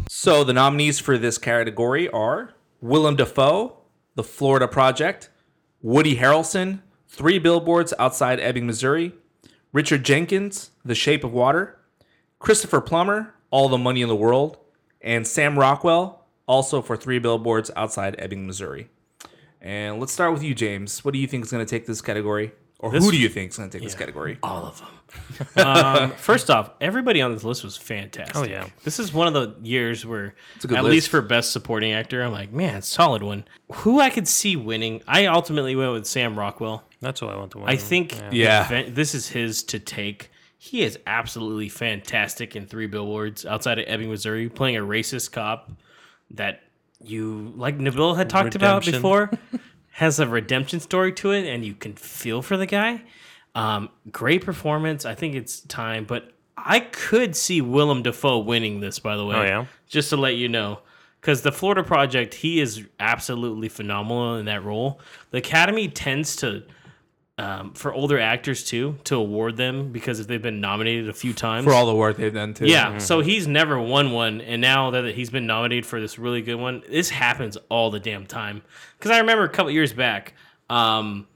So the nominees for this category are Willem Dafoe, The Florida Project, Woody Harrelson, Three Billboards Outside Ebbing, Missouri, Richard Jenkins, The Shape of Water, Christopher Plummer, All the Money in the World, and Sam Rockwell, also for Three Billboards Outside Ebbing, Missouri. And let's start with you, James. What do you think is going to take this category? Or who do you think is going to take this category?
All of them. um, first off, everybody on this list was fantastic.
Oh, yeah.
This is one of the years where,
a good
at
list.
least for best supporting actor, I'm like, man, solid one. Who I could see winning, I ultimately went with Sam Rockwell.
That's what I want to win.
I think
Yeah.
event- this is his to take. He is absolutely fantastic in Three Billboards outside of Ebbing, Missouri, playing a racist cop that you, like Nabil had talked about before, has a redemption story to it, and you can feel for the guy. Um, great performance. I think it's time, but I could see Willem Dafoe winning this. By the way,
Oh, yeah?
just to let you know. Because the Florida Project, he is absolutely phenomenal in that role. The Academy tends to um, for older actors too to award them because if they've been nominated a few times
For all the work they've done, too.
yeah so he's never won one and now that he's been nominated for this really good one this happens all the damn time because i remember a couple years back um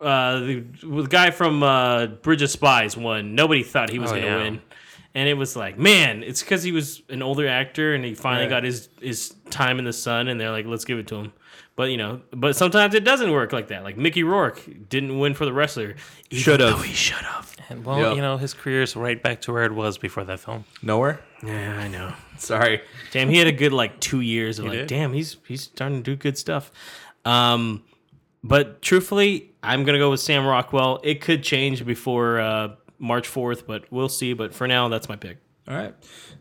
uh the, the guy from uh bridge of spies won nobody thought he was
Oh,
gonna
yeah.
win and it was like man it's because he was an older actor and he finally
Right.
got his his time in the sun, and they're like, let's give it to him. But you know, but sometimes it doesn't work like that. Like Mickey Rourke didn't win for the wrestler. even
Should've.
though He should have.
And well,
Yep.
you know, his career's right back to where it was before that film.
Nowhere.
Yeah, I know.
Sorry.
Damn, he had a good like two years of like,
did.
damn, he's he's starting to do good stuff. Um, but truthfully, I'm gonna go with Sam Rockwell. It could change before uh, March fourth, but we'll see. But for now, that's my pick.
All right.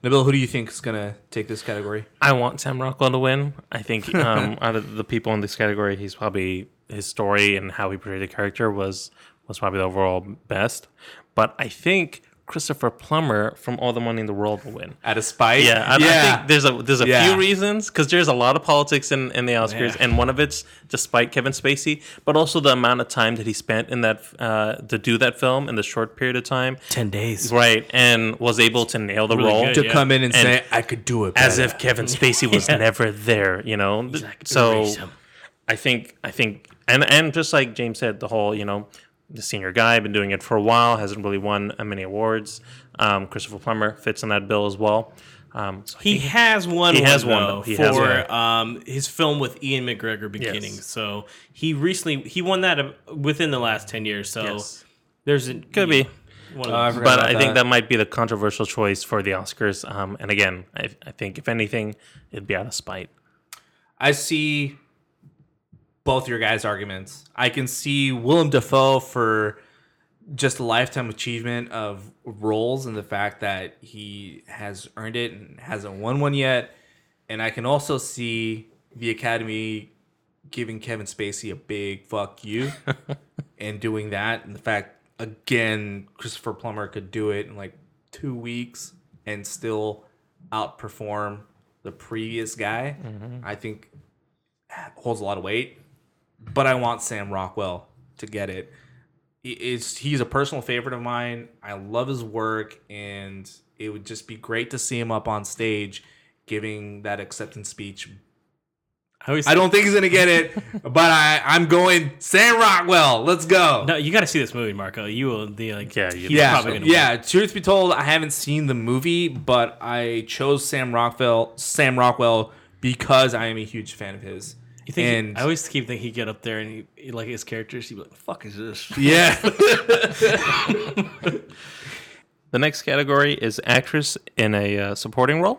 Nabil, who do you think is gonna take this category?
I want Sam Rockwell to win. I think um, out of the people in this category, he's probably his story and how he portrayed the character was was probably the overall best. But I think Christopher Plummer from All the Money in the World will win.
Out of spite.
Yeah, I, I think there's a there's a
Yeah.
few reasons because there's a lot of politics in, in the Oscars,
Yeah.
and one of it's despite Kevin Spacey, but also the amount of time that he spent in that uh, to do that film in the short period of time,
Ten days.
right, and was able to nail the
Really
role
good,
to
yeah.
come in and,
And
say I could do it
as
better."
if Kevin Spacey was never there, you know.
Like,
so. I think I think and and just like James said, the whole you know the senior guy been doing it for a while, hasn't really won uh, many awards. Um, Christopher Plummer fits in that bill as well. Um, so I
He has won.
He
one,
has one,
though,
though. He
for
has one.
um his film with Ewan McGregor beginning.
Yes.
So he recently he won that uh, within the last ten years. So
Yes.
there's a,
could be.
one of
Oh, I
but
about
I think that might be the controversial choice for the Oscars. Um, and again, I, I think if anything, it'd be out of spite.
I see both your guys' arguments. I can see Willem Dafoe for just a lifetime achievement of roles and the fact that he has earned it and hasn't won one yet. And I can also see the Academy giving Kevin Spacey a big fuck you and doing that. And the fact, again, Christopher Plummer could do it in like two weeks and still outperform the previous guy, mm-hmm. I think holds a lot of weight. But I want Sam Rockwell to get it. It's, he's a personal favorite of mine. I love his work, and it would just be great to see him up on stage giving that acceptance speech.
I always
I don't think he's gonna get it, but I, I'm going Sam Rockwell. Let's go.
No, you got to see this movie, Marco. You will be like,
Yeah, you-
he's
yeah,
probably gonna win.
yeah. Truth be told, I haven't seen the movie, but I chose Sam Rockwell, Sam Rockwell, because I am a huge fan of his.
You think? he- I always keep thinking he'd get up there and he, he like his characters. He'd be like, "Fuck is this?"
yeah,
The next category is actress in a uh, supporting role.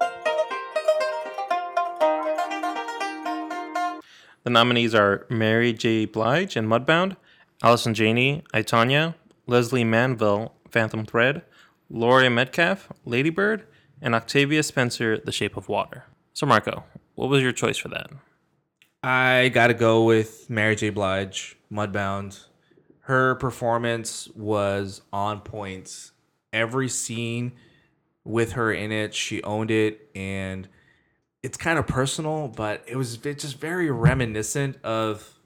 The nominees are Mary J. Blige in Mudbound, Allison Janney, I, Tonya, Lesley Manville, Phantom Thread, Laurie Metcalf, Lady Bird, and Octavia Spencer, The Shape of Water. So, Marco, what was your choice for that?
I gotta go with Mary J. Blige, Mudbound. Her performance was on point. Every scene with her in it, she owned it, and it's kind of personal, but it was just very reminiscent of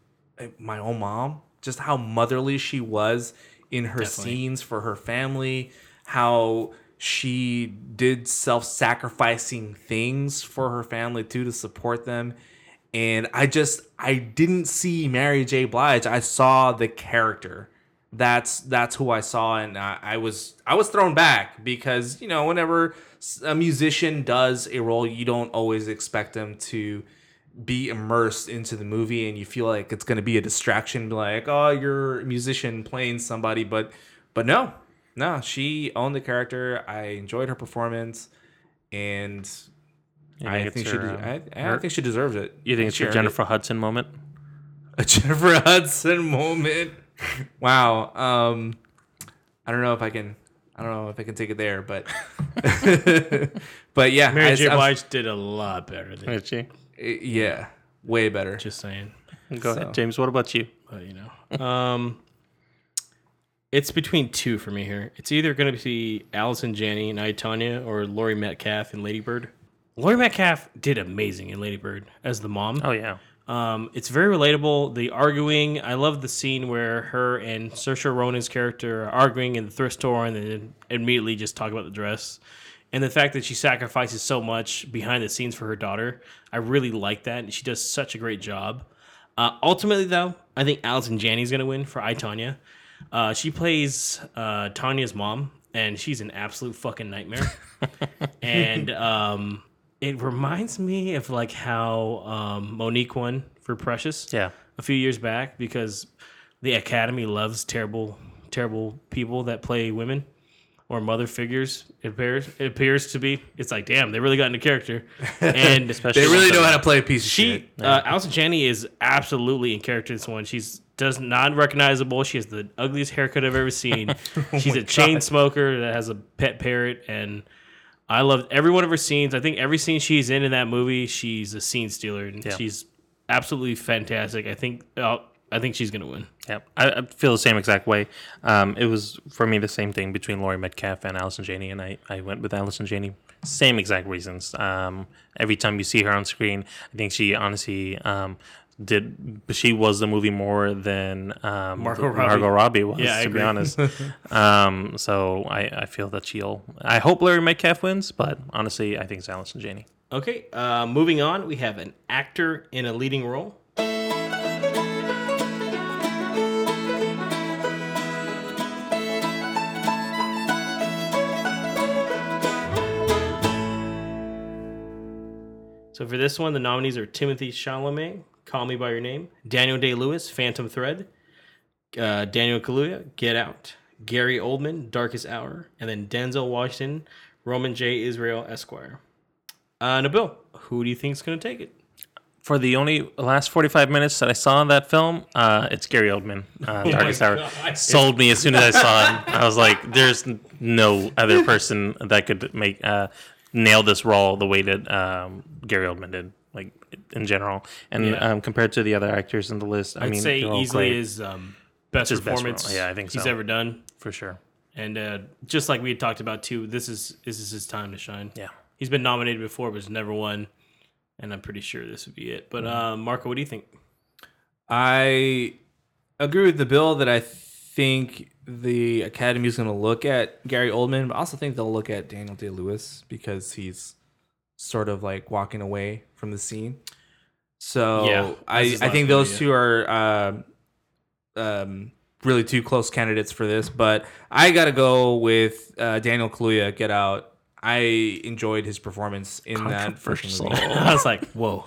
my own mom. Just how motherly she was in her
Definitely.
scenes for her family, how she did self-sacrificing things for her family too to support them. And I just I didn't see Mary J. Blige. I saw the character. That's that's who I saw, and I, I was I was thrown back because you know whenever a musician does a role, you don't always expect them to be immersed into the movie, and you feel like it's going to be a distraction, like oh you're a musician playing somebody, but but no, no, she owned the character. I enjoyed her performance, and
You
I
it's
think she de-
uh,
I, I
her-
think she deserves it.
you think it's
She
your
earned
Jennifer Hudson moment?
a Jennifer Hudson moment? wow. Um, I don't know if I can. I don't know if I can take it there, but but yeah,
Mary
I-
J.
I'm-
Blige did a lot better than
Did she?
yeah, way better.
just saying.
Go
So-
ahead, James. What about you?
But you know, um, it's between two for me here. It's either going to be Allison Janney and I Tonya or Laurie Metcalf and Lady Bird. Laurie Metcalf did amazing in Lady Bird as the mom.
Oh yeah.
Um, it's very relatable. The arguing, I love the scene where her and Saoirse Ronan's character are arguing in the thrift store and then immediately just talk about the dress. And the fact that she sacrifices so much behind the scenes for her daughter, I really like that. And she does such a great job. Uh, ultimately, though, I think Allison Janney's going to win for I, Tonya. Uh, she plays uh, Tonya's mom, and she's an absolute fucking nightmare. and um, it reminds me of like how um, Mo'Nique won for Precious
Yeah.
a few years back because the Academy loves terrible, terrible people that play women or mother figures. It appears it appears to be. It's like, damn, they really got into character, and
Especially
They really know how to play a piece of
she,
shit.
uh, Allison Janney, is absolutely in character. in This one, she's does not recognizable. She has the ugliest haircut I've ever seen. she's a chain smoker that has a pet parrot, and I loved every one of her scenes. I think every scene she's in in that movie, she's a scene stealer, and
Yeah.
she's absolutely fantastic. I think, uh, I think she's gonna win.
Yeah, I, I feel the same exact way. Um, it was for me the same thing between Laurie Metcalf and Allison Janney, and I, I went with Allison Janney. Same exact reasons. Um, every time you see her on screen, I think she honestly um, did. She was the movie more than um,
Margot Robbie.
Margot Robbie was,
Yeah,
to
agree.
be honest. um, so I, I feel that she'll. I hope Laurie Metcalf wins, but honestly, I think it's Allison Janney.
Okay, uh, moving on, we have an actor in a leading role. So for this one, the nominees are Timothée Chalamet, Call Me by Your Name, Daniel Day Lewis, Phantom Thread, uh, Daniel Kaluuya, Get Out, Gary Oldman, Darkest Hour, and then Denzel Washington, Roman J. Israel Esquire. Uh, Nabil, who do you think is going to take it?
For the only last 45 minutes that I saw in that film, uh, it's Gary Oldman, uh, Darkest Hour.
God.
Sold me as soon as I saw him. I was like, there's no other person that could make uh, nail this role the way that um, Gary Oldman did, in general. And
Yeah.
um, compared to the other actors in the list, I
I'd
mean,
say
they're
easily
great,
his um, best
his
performance.
role. Yeah, I think
he's
so.
ever done.
for sure.
And uh, just like we had talked about too, this is this is his time to shine.
Yeah.
He's been nominated before, but has never won. And I'm pretty sure this would be it. But uh, Marco, what do you think?
I agree with Nabil that I think the Academy is going to look at Gary Oldman, but I also think they'll look at Daniel Day Lewis because he's sort of like walking away from the scene. So
Yeah,
I, I think those
yeah.
two are um, um, really two close candidates for this. But I got to go with uh, Daniel Kaluuya. Get Out. I enjoyed his performance in that first
Controversial.
movie.
I was like, whoa.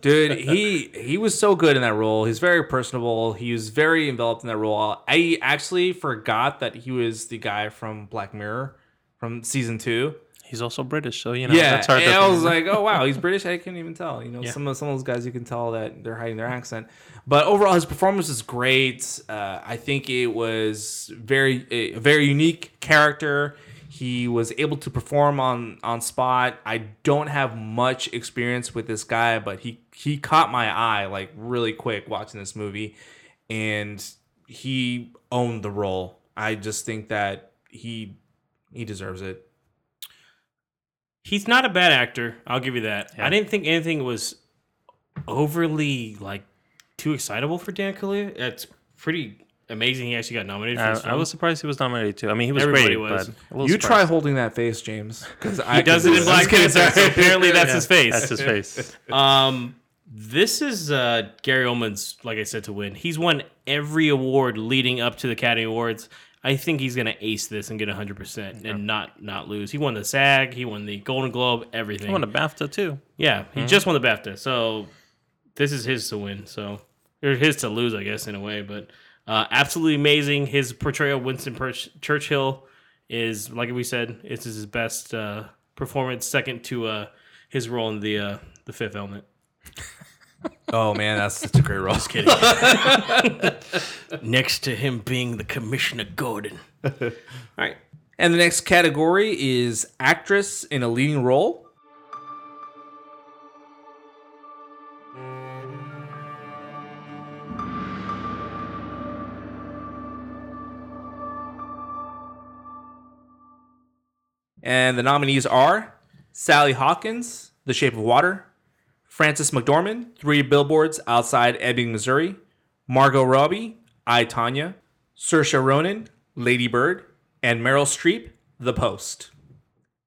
Dude, he he was so good in that role. He's very personable. He was very enveloped in that role. I actually forgot that he was the guy from Black Mirror from season two.
He's also British, so you know
yeah,
that's hard.
and
to
I was like, oh wow, he's British. I couldn't even tell. You know,
Yeah.
some of some of those guys you can tell that they're hiding their accent. But overall, his performance is great. Uh, I think it was very a very unique character. He was able to perform on on spot. I don't have much experience with this guy, but he he caught my eye like really quick watching this movie, and he owned the role. I just think that he he deserves it.
He's not a bad actor. I'll give you that.
Yeah.
I didn't think anything was overly like too excitable for Dan Kaluuya. That's pretty amazing. He actually got nominated for
I,
this
I
film.
was surprised he was nominated too. I mean, he was
Everybody
great,
was.
but a little
You try
surprised.
holding that face, James, because I
He does it in Black Panther, so apparently that's his face.
That's his face.
Um, this is uh, Gary Oldman's, like I said, to win. He's won every award leading up to the Academy Awards. I think he's gonna ace this and get hundred percent and not not lose. He won the SAG, he won the Golden Globe, everything.
He won a BAFTA too.
yeah, he just won the BAFTA, so this is his to win. So or his to lose, I guess, in a way. But uh, absolutely amazing. His portrayal of Winston Churchill is, like we said, it's his best uh, performance, second to uh, his role in the uh, the Fifth Element.
Oh man, that's such a great role. Just kidding.
next to him being the Commissioner Gordon. All right.
And the next category is actress in a leading role. And the nominees are Sally Hawkins, The Shape of Water, Frances McDormand, Three Billboards Outside Ebbing, Missouri, Margot Robbie, I, Tonya, Saoirse Ronan, Lady Bird, and Meryl Streep, The Post.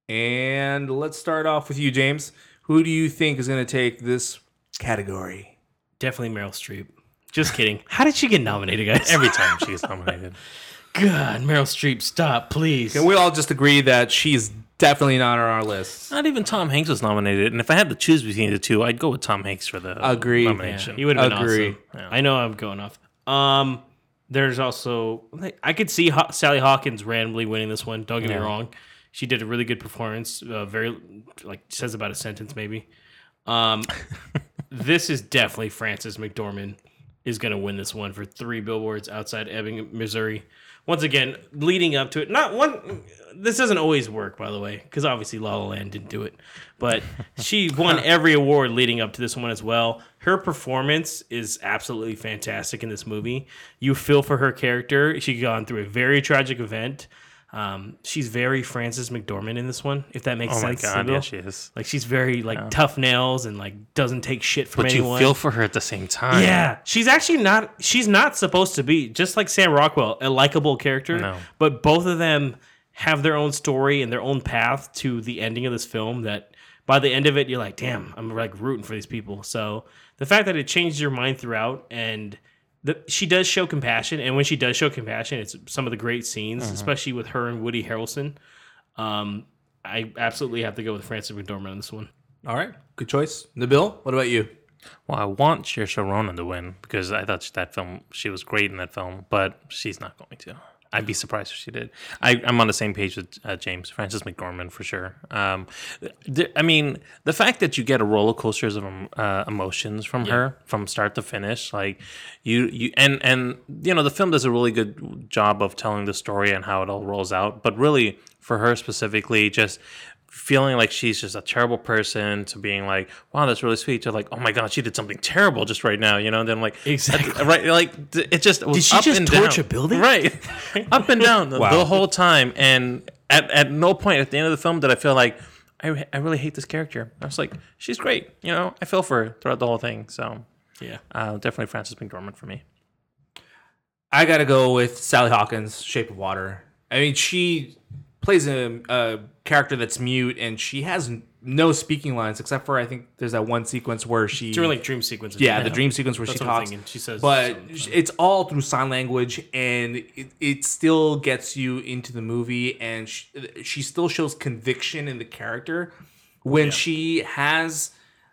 And let's start off with you, James. Who do you think is going to take this category?
Definitely Meryl Streep. Just kidding. How did she get nominated, guys?
Every time she gets nominated.
God, Meryl Streep, stop, please.
Can we all just agree that she's definitely not on our list?
Not even Tom Hanks was nominated, and if I had to choose between the two, I'd go with Tom Hanks for the
Agreed.
Yeah,
nomination.
he would have been
Agree.
awesome.
Yeah.
I know I'm going off. Um, there's also I could see Ho- Sally Hawkins randomly winning this one. Don't get me wrong, she did a really good performance. Uh, very like says about a sentence maybe. Um, this is definitely Frances McDormand is going to win this one for three billboards outside Ebbing, Missouri. Once again, leading up to it, not one. This doesn't always work, by the way, because obviously La La Land didn't do it. But she won every award leading up to this one as well. Her performance is absolutely fantastic in this movie. You feel for her character. She's gone through a very tragic event. Um, she's very Frances McDormand in this one, if that makes sense.
Oh my god, yeah, she is.
Like she's very like tough nails and like doesn't take shit from
But
anyone.
you feel for her at the same time.
yeah, she's actually not. She's not supposed to be just like Sam Rockwell, a likable character.
No.
But both of them have their own story and their own path to the ending of this film. That by the end of it, you're like, damn, I'm like rooting for these people. So the fact that it changed your mind throughout and the, she does show compassion, and when she does show compassion, it's some of the great scenes,
Mm-hmm.
especially with her and Woody Harrelson. Um, I absolutely have to go with Frances McDormand on this one.
All right, good choice. Nabil, what about you?
Well, I want Saoirse Ronan to win because I thought that film she was great in that film, but she's not going to. I'd be surprised if she did. I, I'm on the same page with uh, James Frances McDormand for sure. Um, th- I mean, the fact that you get a roller coasters of um, uh, emotions from her from start to finish, like you, you, and and you know, the film does a really good job of telling the story and how it all rolls out. But really, for her specifically, just feeling like she's just a terrible person to being like, wow, that's really sweet to like, oh my god, she did something terrible just right now, you know? And then like,
Exactly.
right, like it just was
Did she
up
just
and
torch
down.
a building?
right, up and down the,
Wow.
the whole time, and at at no point at the end of the film did I feel like. I, I really hate this character. I was like, she's great. You know, I feel for her throughout the whole thing. So
Yeah.
uh, definitely Frances McDormand for me.
I gotta go with Sally Hawkins, Shape of Water. I mean, she plays a, a character that's mute, and she has no speaking lines except for I think there's that one sequence where she
During like dream sequences.
yeah, the dream sequence where
That's
she talks.
She says
but
something.
it's all through sign language, and it, it still gets you into the movie, and she, she still shows conviction in the character when she has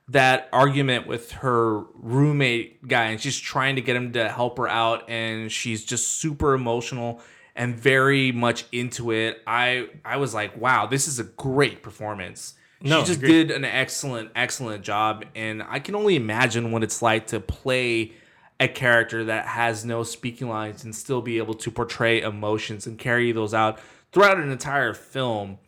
that argument with her roommate guy, and she's trying to get him to help her out, and she's just super emotional and very much into it. I I was like, wow, this is a great performance.
No,
she just
agreed.
did an excellent, excellent job, and I can only imagine what it's like to play a character that has no speaking lines and still be able to portray emotions and carry those out throughout an entire film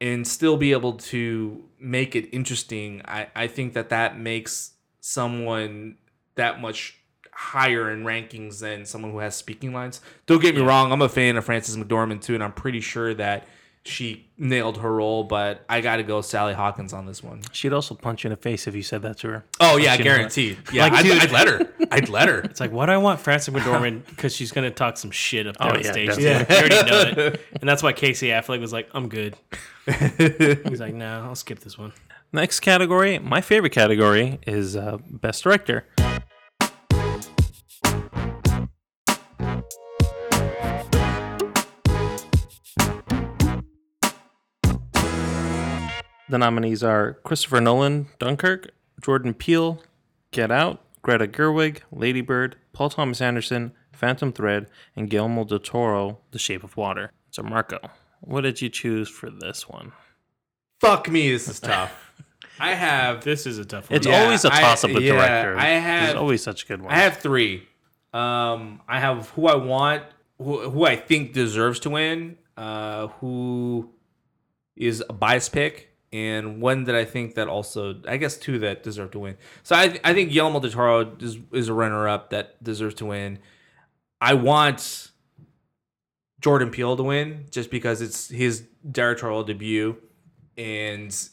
and still be able to make it interesting. I, I think that that makes someone that much higher in rankings than someone who has speaking lines. Don't get me wrong, I'm a fan of Frances McDormand too, and I'm pretty sure that she nailed her role, but I got to go Sally Hawkins on this one.
She'd also punch you in the face if you said that to her.
Oh yeah,
you know what?
guaranteed. Yeah,
Like,
I'd,
dude-
I'd let her. I'd let her.
It's like, why do I want Frances McDormand? Because she's gonna talk some shit up there
Oh,
on
yeah,
stage.
definitely.
You already know it, and that's why Casey Affleck was like, "I'm good." He's like, "Nah, I'll skip this one."
Next category, my favorite category is uh, best director. The nominees are Christopher Nolan, Dunkirk, Jordan Peele, Get Out, Greta Gerwig, Lady Bird, Paul Thomas Anderson, Phantom Thread, and Guillermo del Toro, The Shape of Water. So, Marco, what did you choose for this one?
Fuck me, this is tough. I have
This is a tough one.
It's
Yeah,
always a toss up with
yeah,
director.
I have-
There's always such good ones.
I have three. Um, I have who I want, who, who I think deserves to win, uh, who is a bias pick, and one that I think that also, I guess, two that deserve to win. So I, I think Guillermo del Toro is, is a runner up that deserves to win. I want Jordan Peele to win just because it's his directorial debut and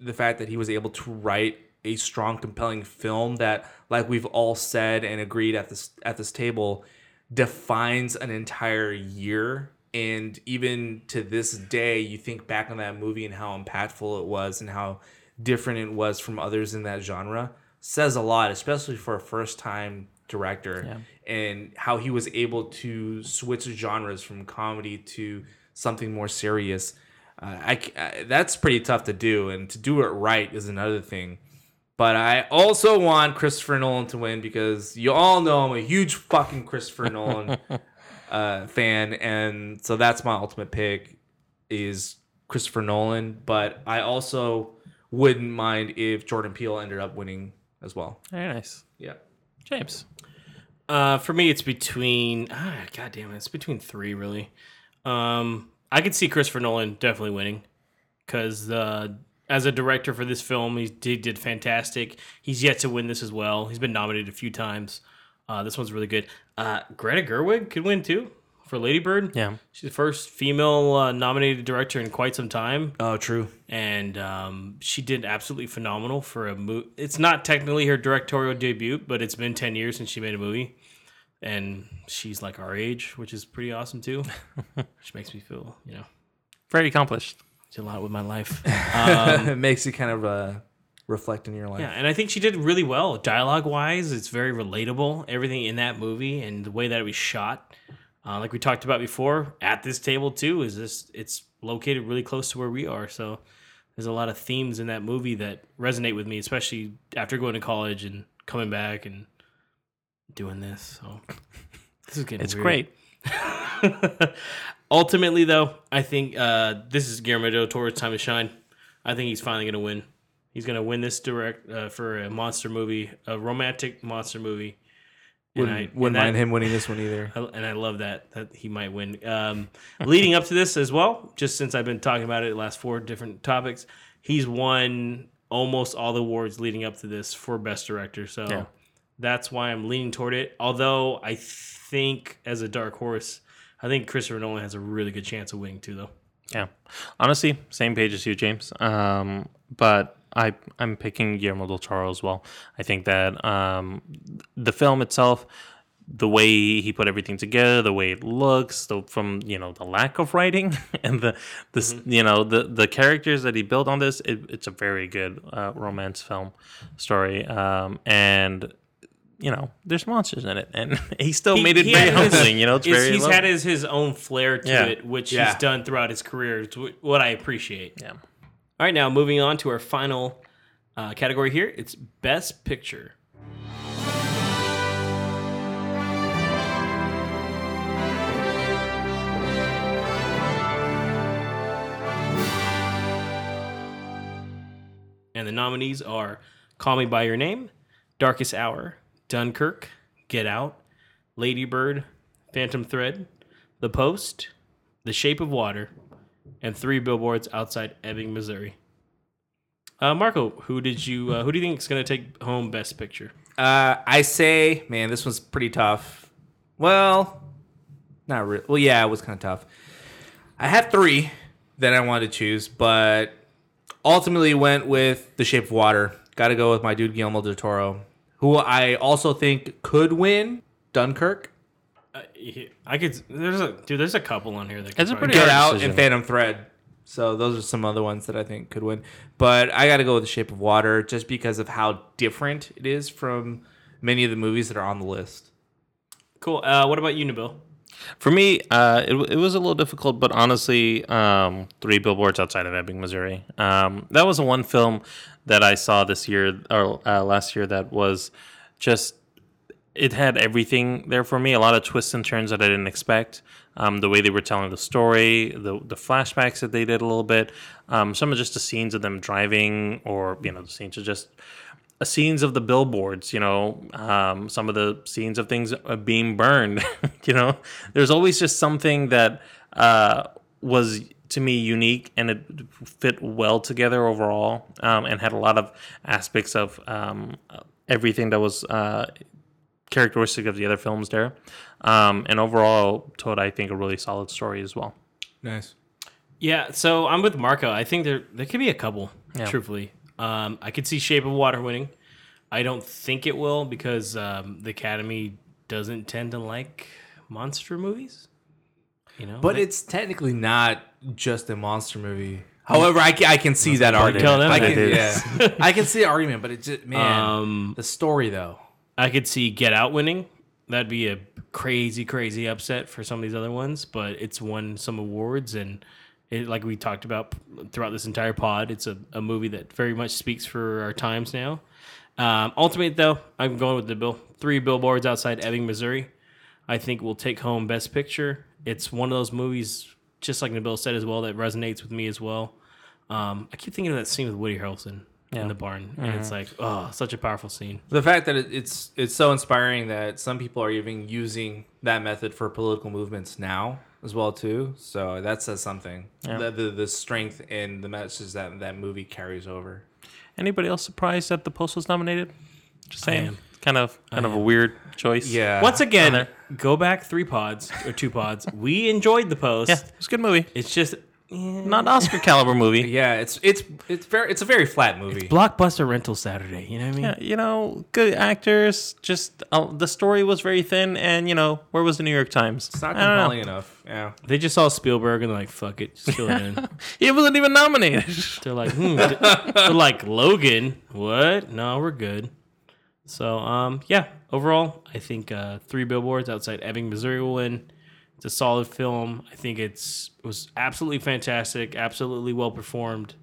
the fact that he was able to write a strong compelling film that like we've all said and agreed at this at this table defines an entire year and even to this day you think back on that movie and how impactful it was and how different it was from others in that genre says a lot especially for a first time director and how he was able to switch genres from comedy to something more serious. Uh, I, I- that's pretty tough to do, and to do it right is another thing. But I also want Christopher Nolan to win because you all know I'm a huge fucking Christopher Nolan uh, fan, and so that's my ultimate pick is Christopher Nolan. But I also wouldn't mind if Jordan Peele ended up winning as well.
Very nice.
Yeah.
James.
Uh, for me, it's between ah, god damn it, it's between three really. Um, I could see Christopher Nolan definitely winning because uh, as a director for this film, he did, did fantastic. He's yet to win this as well. He's been nominated a few times. Uh, this one's really good. Uh, Greta Gerwig could win too for Lady Bird.
Yeah.
She's the first female uh, nominated director in quite some time
Oh, true.
and um, she did absolutely phenomenal for a movie. It's not technically her directorial debut, but it's been ten years since she made a movie, and she's like our age, which is pretty awesome too. which makes me feel, you know,
Very accomplished.
did a lot with my life. Um,
it makes you kind of uh, reflect in your life.
yeah, and I think she did really well, dialogue wise. It's very relatable. Everything in that movie and the way that it was shot, uh, like we talked about before, at this table too, is this. It's located really close to where we are, so there's a lot of themes in that movie that resonate with me, especially after going to college and coming back and doing this. So this is getting
It's
weird.
great.
Ultimately, though, I think uh, this is Guillermo del Toro's time to shine. I think he's finally going to win. He's going to win this direct uh, for a monster movie, a romantic monster movie. And
Wouldn't,
I-
wouldn't
that-
mind him winning this one either.
I- and I love that that he might win. Um, leading up to this as well, just since I've been talking about it the last four different topics, he's won almost all the awards leading up to this for best director. So
Yeah.
that's why I'm leaning toward it. Although I think as a dark horse, I think Christopher Nolan has a really good chance of winning too, though.
Yeah. Honestly, same page as you, James. Um, but I I'm picking Guillermo del Toro as well. I think that um, the film itself, the way he put everything together, the way it looks, the from you know the lack of writing and the this you know the the characters that he built on this, it, it's a very good uh, romance film story. Um, and you know, there's monsters in it, and he still made it very
had
humbling. You know, it's
he's-
very
he's
lovely.
had his, his own flair to
Yeah.
it, which
Yeah.
he's done throughout his career. It's what I appreciate.
yeah.
All right, now moving on to our final uh, category here. It's Best Picture. And the nominees are Call Me By Your Name, Darkest Hour, Dunkirk, Get Out, Lady Bird, Phantom Thread, The Post, The Shape of Water, and three billboards outside Ebbing, Missouri. Uh, Marco, who did you? Uh, who do you think is going to take home Best Picture?
Uh, I say, man, this one's pretty tough. Well, not really. Well, yeah, it was kind of tough. I had three that I wanted to choose, but ultimately went with The Shape of Water. Got to go with my dude Guillermo del Toro, who I also think could win Dunkirk,
I could. There's a dude. There's a couple on here that. Could
It's a pretty
Get Out,
decision.
and Phantom Thread. So those are some other ones that I think could win. But I got to go with The Shape of Water just because of how different it is from many of the movies that are on the list.
cool. Uh, what about you, Nabil?
For me, uh, it, it was a little difficult, but honestly, um, three billboards outside of Ebbing, Missouri. Um, that was the one film that I saw this year or uh, last year that was just it had everything there for me. A lot of twists and turns that I didn't expect. Um, the way they were telling the story, the the flashbacks that they did a little bit, um, some of just the scenes of them driving, or you know, the scenes of just uh, scenes of the billboards. You know, um, some of the scenes of things uh, being burned. you know, there's always just something that uh, was to me unique and it fit well together overall, um, and had a lot of aspects of um, everything that was uh, characteristic of the other films there. Um, and overall, told I think a really solid story as well.
Nice.
Yeah, so I'm with Marco. I think there there could be a couple.
Yeah.
Truthfully, um, I could see Shape of Water winning. I don't think it will because um, the Academy doesn't tend to like monster movies. You know,
But it's technically not just a monster movie. However, I can, I can see that
Tell
argument.
them
I can, yeah. I can see the argument, but it's just man,
Um,
the story though.
I could see Get Out winning. That'd be a crazy, crazy upset for some of these other ones, but it's won some awards and it, like we talked about throughout this entire pod, it's a, a movie that very much speaks for our times now. Um, ultimate though, I'm going with the bill. Three billboards outside Ebbing, Missouri. I think will take home Best Picture. It's one of those movies, just like Nabil said as well, that resonates with me as well. Um, I keep thinking of that scene with Woody Harrelson in the barn, and it's mm-hmm. like, oh, such a powerful scene.
The fact that it, it's it's so inspiring that some people are even using that method for political movements now as well too. So that says something. The, the the strength and the message that that movie carries over.
Anybody else surprised that the post was nominated? Just saying. Kind of kind of a weird choice.
Yeah.
Once again, go back three pods or two pods. We enjoyed the post.
Yeah, it's a good movie.
It's just
Not Oscar caliber movie.
Yeah, it's it's it's very it's a very flat movie.
blockbuster rental Saturday. You know what I mean?
Yeah, you know, good actors. Just uh, the story was very thin, and you know, where was the New York Times?
It's not
I don't know.
compelling enough. Yeah.
They just saw Spielberg and they're like, fuck it, just fill it in.
He wasn't even nominated.
They're like, hmm. They're like Logan. What? No, we're good. So, um, yeah. Overall, I think uh, three billboards outside Ebbing, Missouri will win. It's a solid film. I think it's it was absolutely fantastic, absolutely well performed,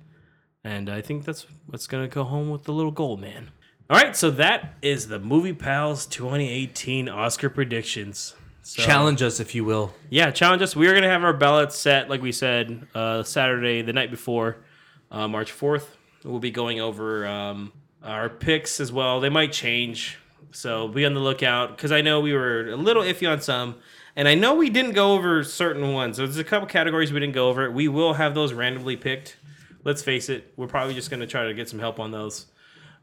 and I think that's what's gonna go home with the little gold man. All right, so that is the Movie Pals 2018 Oscar predictions. So,
Challenge us if you will.
yeah, challenge us. We are going to have our ballots set, like we said, uh, Saturday, the night before, uh, March 4th. We'll be going over um, our picks as well. They might change. So be on the lookout because I know we were a little iffy on some. And I know we didn't go over certain ones. So there's a couple categories we didn't go over. We will have those randomly picked. Let's face it, we're probably just going to try to get some help on those.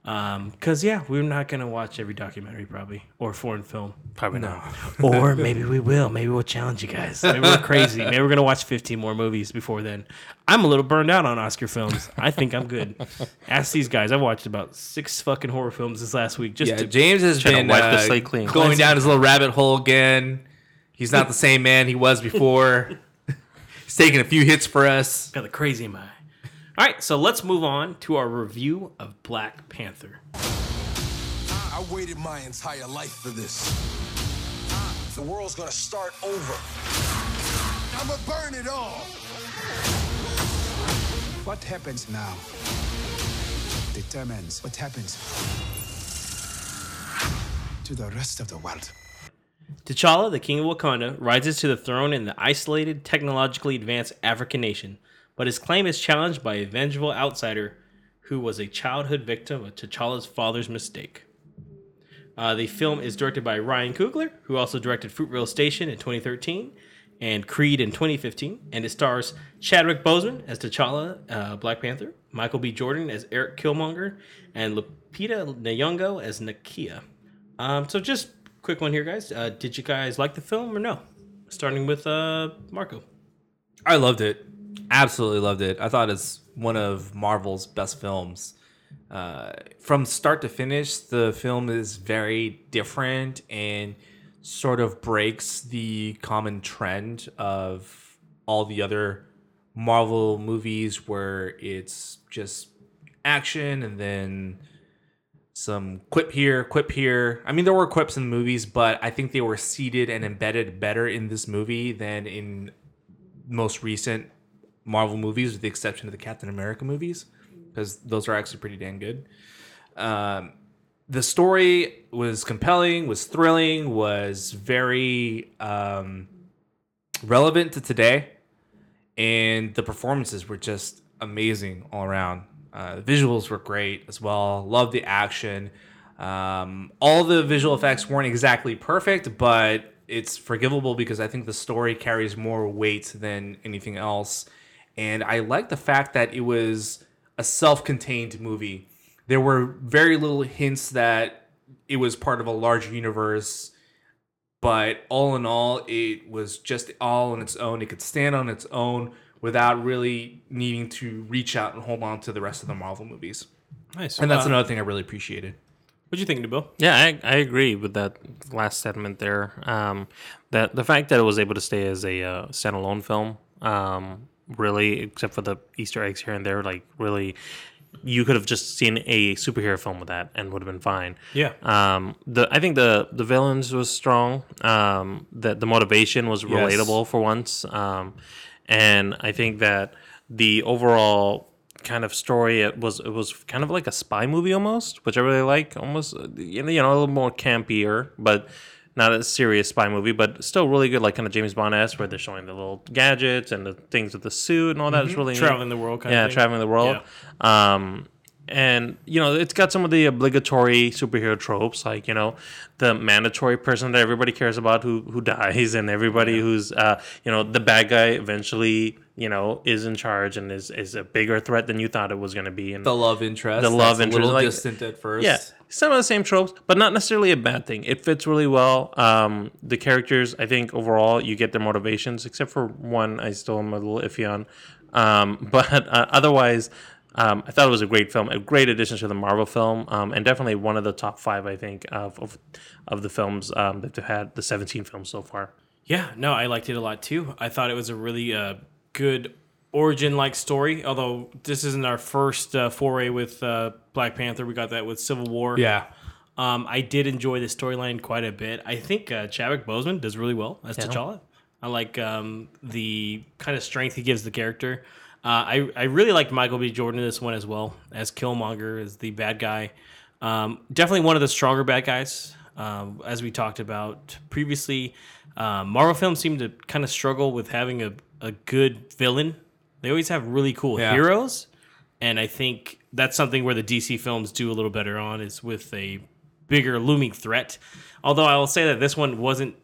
Because, yeah, we're not going to watch every documentary, probably, or foreign film.
Probably not.
Or maybe we will. Maybe we'll challenge you guys. Maybe we're crazy. Maybe we're gonna watch 15 more movies before then. I'm a little burned out on Oscar films. I think I'm good. Ask these guys. I've watched about six fucking horror films this last week. Just
Yeah,
to,
James has
Trying to
been
wipe the
uh,
slate clean.
going down his little rabbit hole again. He's not the same man he was before. He's taking a few hits for us.
got the crazy in my eye. All right, so let's move on to our review of Black Panther.
I waited my entire life for this. The world's gonna start over. I'ma burn it all.
What happens now determines what happens to the rest of the world.
T'Challa, the king of Wakanda, rises to the throne in the isolated, technologically advanced African nation, but his claim is challenged by a vengeful outsider who was a childhood victim of T'Challa's father's mistake. Uh, the film is directed by Ryan Coogler, who also directed Fruitvale Station in 2013 and Creed in 2015, and it stars Chadwick Boseman as T'Challa, uh, Black Panther, Michael B. Jordan as Eric Killmonger, and Lupita Nyong'o as Nakia. Um, so just quick one here, guys. Uh, did you guys like the film or no? Starting with uh, Marco.
I loved it. Absolutely loved it. I thought it's one of Marvel's best films. Uh, from start to finish, the film is very different and sort of breaks the common trend of all the other Marvel movies where it's just action and then some quip here, quip here. I mean, there were quips in the movies, but I think they were seated and embedded better in this movie than in most recent Marvel movies, with the exception of the Captain America movies, because those are actually pretty damn good. Um, the story was compelling, was thrilling, was very um, relevant to today, and the performances were just amazing all around. Uh, the visuals were great as well. Love the action. Um, all the visual effects weren't exactly perfect, but it's forgivable because I think the story carries more weight than anything else. And I like the fact that it was a self-contained movie. There were very little hints that it was part of a larger universe, but all in all, it was just all on its own. It could stand on its own without really needing to reach out and hold on to the rest of the Marvel movies.
Nice.
And that's
uh,
another thing I really appreciated.
What'd you think, Nabil?
Yeah, I, I agree with that last statement there. Um, that the fact that it was able to stay as a uh, standalone film, um, really, except for the Easter eggs here and there, like really you could have just seen a superhero film with that and would have been fine.
Yeah.
Um, the I think the the villains was strong. Um, the the motivation was relatable for once. Um, and I think that the overall kind of story it was it was kind of like a spy movie almost, which I really like. Almost you know you know, a little more campier, but not a serious spy movie, but still really good, like kind of James Bond esque, where they're showing the little gadgets and the things with the suit and all that. It's really neat.
Traveling the world kind
yeah, traveling the world. Um, and you know, it's got some of the obligatory superhero tropes, like you know, the mandatory person that everybody cares about who who dies, and everybody who's uh, you know, the bad guy eventually you know is in charge and is is a bigger threat than you thought it was going to be. And
The love interest.
The love interest,
A little
like-
distant at first.
yeah, some of the same tropes, but not necessarily a bad thing. It fits really well. Um, the characters, I think, overall, you get their motivations, except for one I still am a little iffy on. Um, but uh, otherwise, um, I thought it was a great film, a great addition to the Marvel film, um, and definitely one of the top five, I think, of of, of the films um, that they've had, the 17 films so far.
Yeah, no, I liked it a lot too. I thought it was a really uh, good origin like story. Although this isn't our first uh, foray with uh, Black Panther, we got that with Civil War.
Yeah.
Um, I did enjoy the storyline quite a bit. I think uh, Chadwick Boseman does really well as T'Challa. I like um, the kind of strength he gives the character. Uh, I I really liked Michael B. Jordan in this one as well as Killmonger as the bad guy. Um, definitely one of the stronger bad guys. Um, as we talked about previously, um, Marvel films seem to kind of struggle with having a, a good villain. They always have really cool
Yeah.
heroes, and I think that's something where the DC films do a little better on is with a bigger looming threat. Although I will say that this one wasn't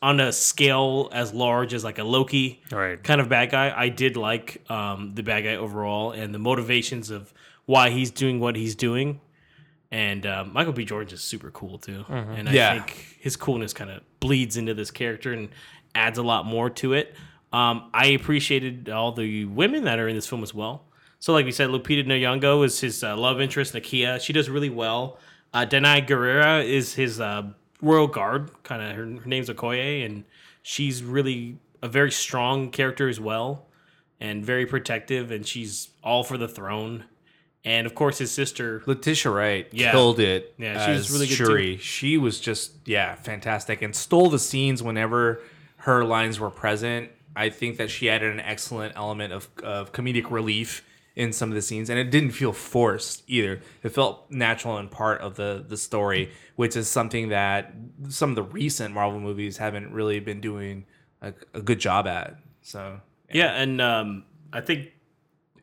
on a scale as large as like a Loki
Right.
kind of bad guy. I did like um, the bad guy overall and the motivations of why he's doing what he's doing. And um, Michael B. Jordan is super cool too. And I
Yeah.
think his coolness kind of bleeds into this character and adds a lot more to it. Um, I appreciated all the women that are in this film as well. So, like we said, Lupita Nyong'o is his uh, love interest, Nakia. She does really well. Uh, Danai Gurira is his uh, royal guard. Kind of her, her name's Okoye, and she's really a very strong character as well, and very protective. And she's all for the throne. And of course, his sister.
Letitia Wright
Yeah.
killed it.
Yeah, she was really good,
Shuri. She was just yeah, fantastic and stole the scenes whenever her lines were present. I think that she added an excellent element of, of comedic relief in some of the scenes, and it didn't feel forced either. It felt natural and part of the the story, which is something that some of the recent Marvel movies haven't really been doing a, a good job at. So
Yeah, and um, I think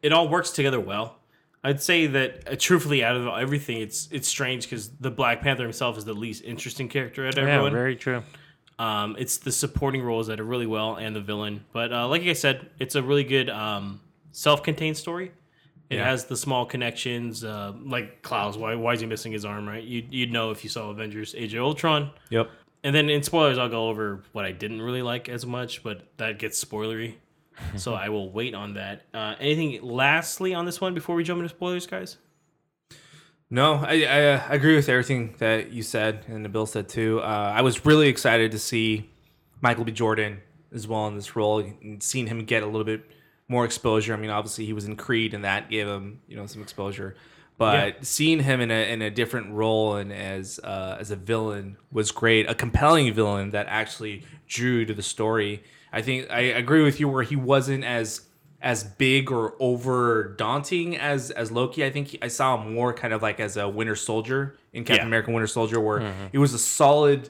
it all works together well. I'd say that uh, truthfully, out of everything, it's it's strange because the Black Panther himself is the least interesting character out of
Yeah,
everyone.
very true.
Um, it's the supporting roles that are really well and the villain. But uh, like I said, it's a really good um, self-contained story. It
Yeah.
has the small connections, uh, like Klaus. Why, why is he missing his arm? Right? You, you'd know if you saw Avengers: Age of Ultron.
yep.
And then in spoilers, I'll go over what I didn't really like as much, but that gets spoilery. so I will wait on that. Uh, anything lastly on this one before we jump into spoilers, guys?
No, I, I, uh, agree with everything that you said and Nabil said too. Uh, I was really excited to see Michael B. Jordan as well in this role and seeing him get a little bit more exposure. I mean, obviously he was in Creed and that gave him you know some exposure, but seeing him in a in a different role and as uh, as a villain was great. A compelling villain that actually drew to the story. I think I agree with you where he wasn't as as big or over daunting as as Loki. I think he, I saw him more kind of like as a Winter Soldier in Captain
Yeah.
America: Winter Soldier, where it was a solid,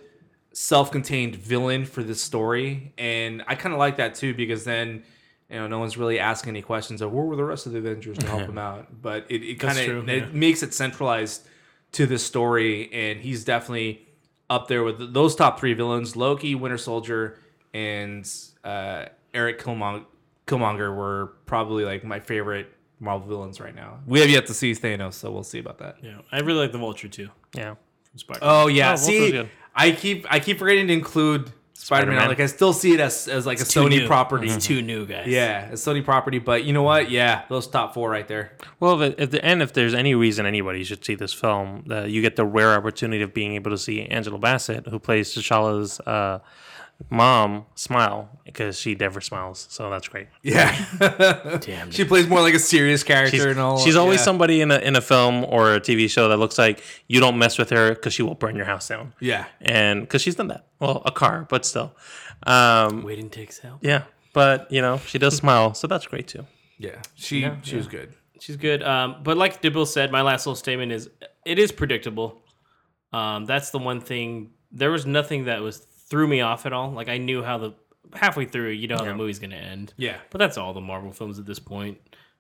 self-contained villain for this story, and I kind of like that too because then. You know, no one's really asking any questions of where were the rest of the Avengers to help him out. But it, it kind of
yeah.
it makes it centralized to this story, and he's definitely up there with those top three villains: Loki, Winter Soldier, and uh, Eric Killmonger. Killmonger were probably like my favorite Marvel villains right now. We have yet to see Thanos, so we'll see about that.
Yeah, I really like the Vulture too.
Yeah.
From Spider.
Oh yeah,
Oh,
see,
good.
I keep I keep forgetting to include Spider-Man.
Spider-Man.
Like I still see it as, as like a
Too
Sony
new.
property.
It's too new, guys.
Yeah, it's a Sony property. But you know what? Yeah, those top four right there.
Well, if, at the end, if there's any reason anybody should see this film, uh, you get the rare opportunity of being able to see Angela Bassett, who plays T'Challa's uh, mom smile because she never smiles. So that's great.
Yeah,
Damn.
she plays more like a serious character
She's,
and all.
she's always
yeah.
somebody in a in a film or a TV show that looks like you don't mess with her because she will burn your house down.
Yeah,
And because she's done that. Well, a car, but still. Um,
Waiting takes help.
yeah, but you know she does smile, so that's great too.
yeah. She she was good.
She's good. Um, but like Dibble said, my last little statement is it is predictable. Um, that's the one thing. There was nothing that was threw me off at all. Like I knew how the halfway through, you know how the movie's gonna end.
Yeah.
But that's all the Marvel films at this point,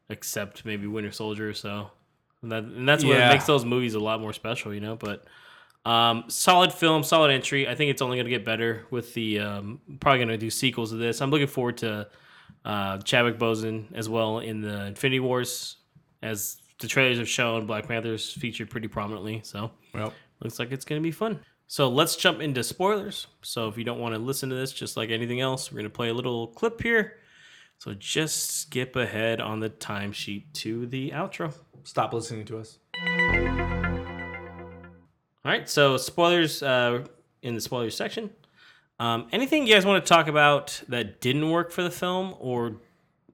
except maybe Winter Soldier. So, and, that, and that's what
Yeah.
makes those movies a lot more special, you know. But um, solid film, solid entry. I think it's only gonna get better with the um, probably gonna do sequels of this. I'm looking forward to uh, Chadwick Boseman as well in the Infinity Wars, as the trailers have shown. Black Panther's featured pretty prominently, so
Well,
looks like it's gonna be fun. So let's jump into spoilers. So if you don't want to listen to this, just like anything else, we're gonna play a little clip here. So just skip ahead on the timesheet to the outro.
stop listening to us.
All right, so spoilers uh, in the spoilers section. Um, anything you guys want to talk about that didn't work for the film, or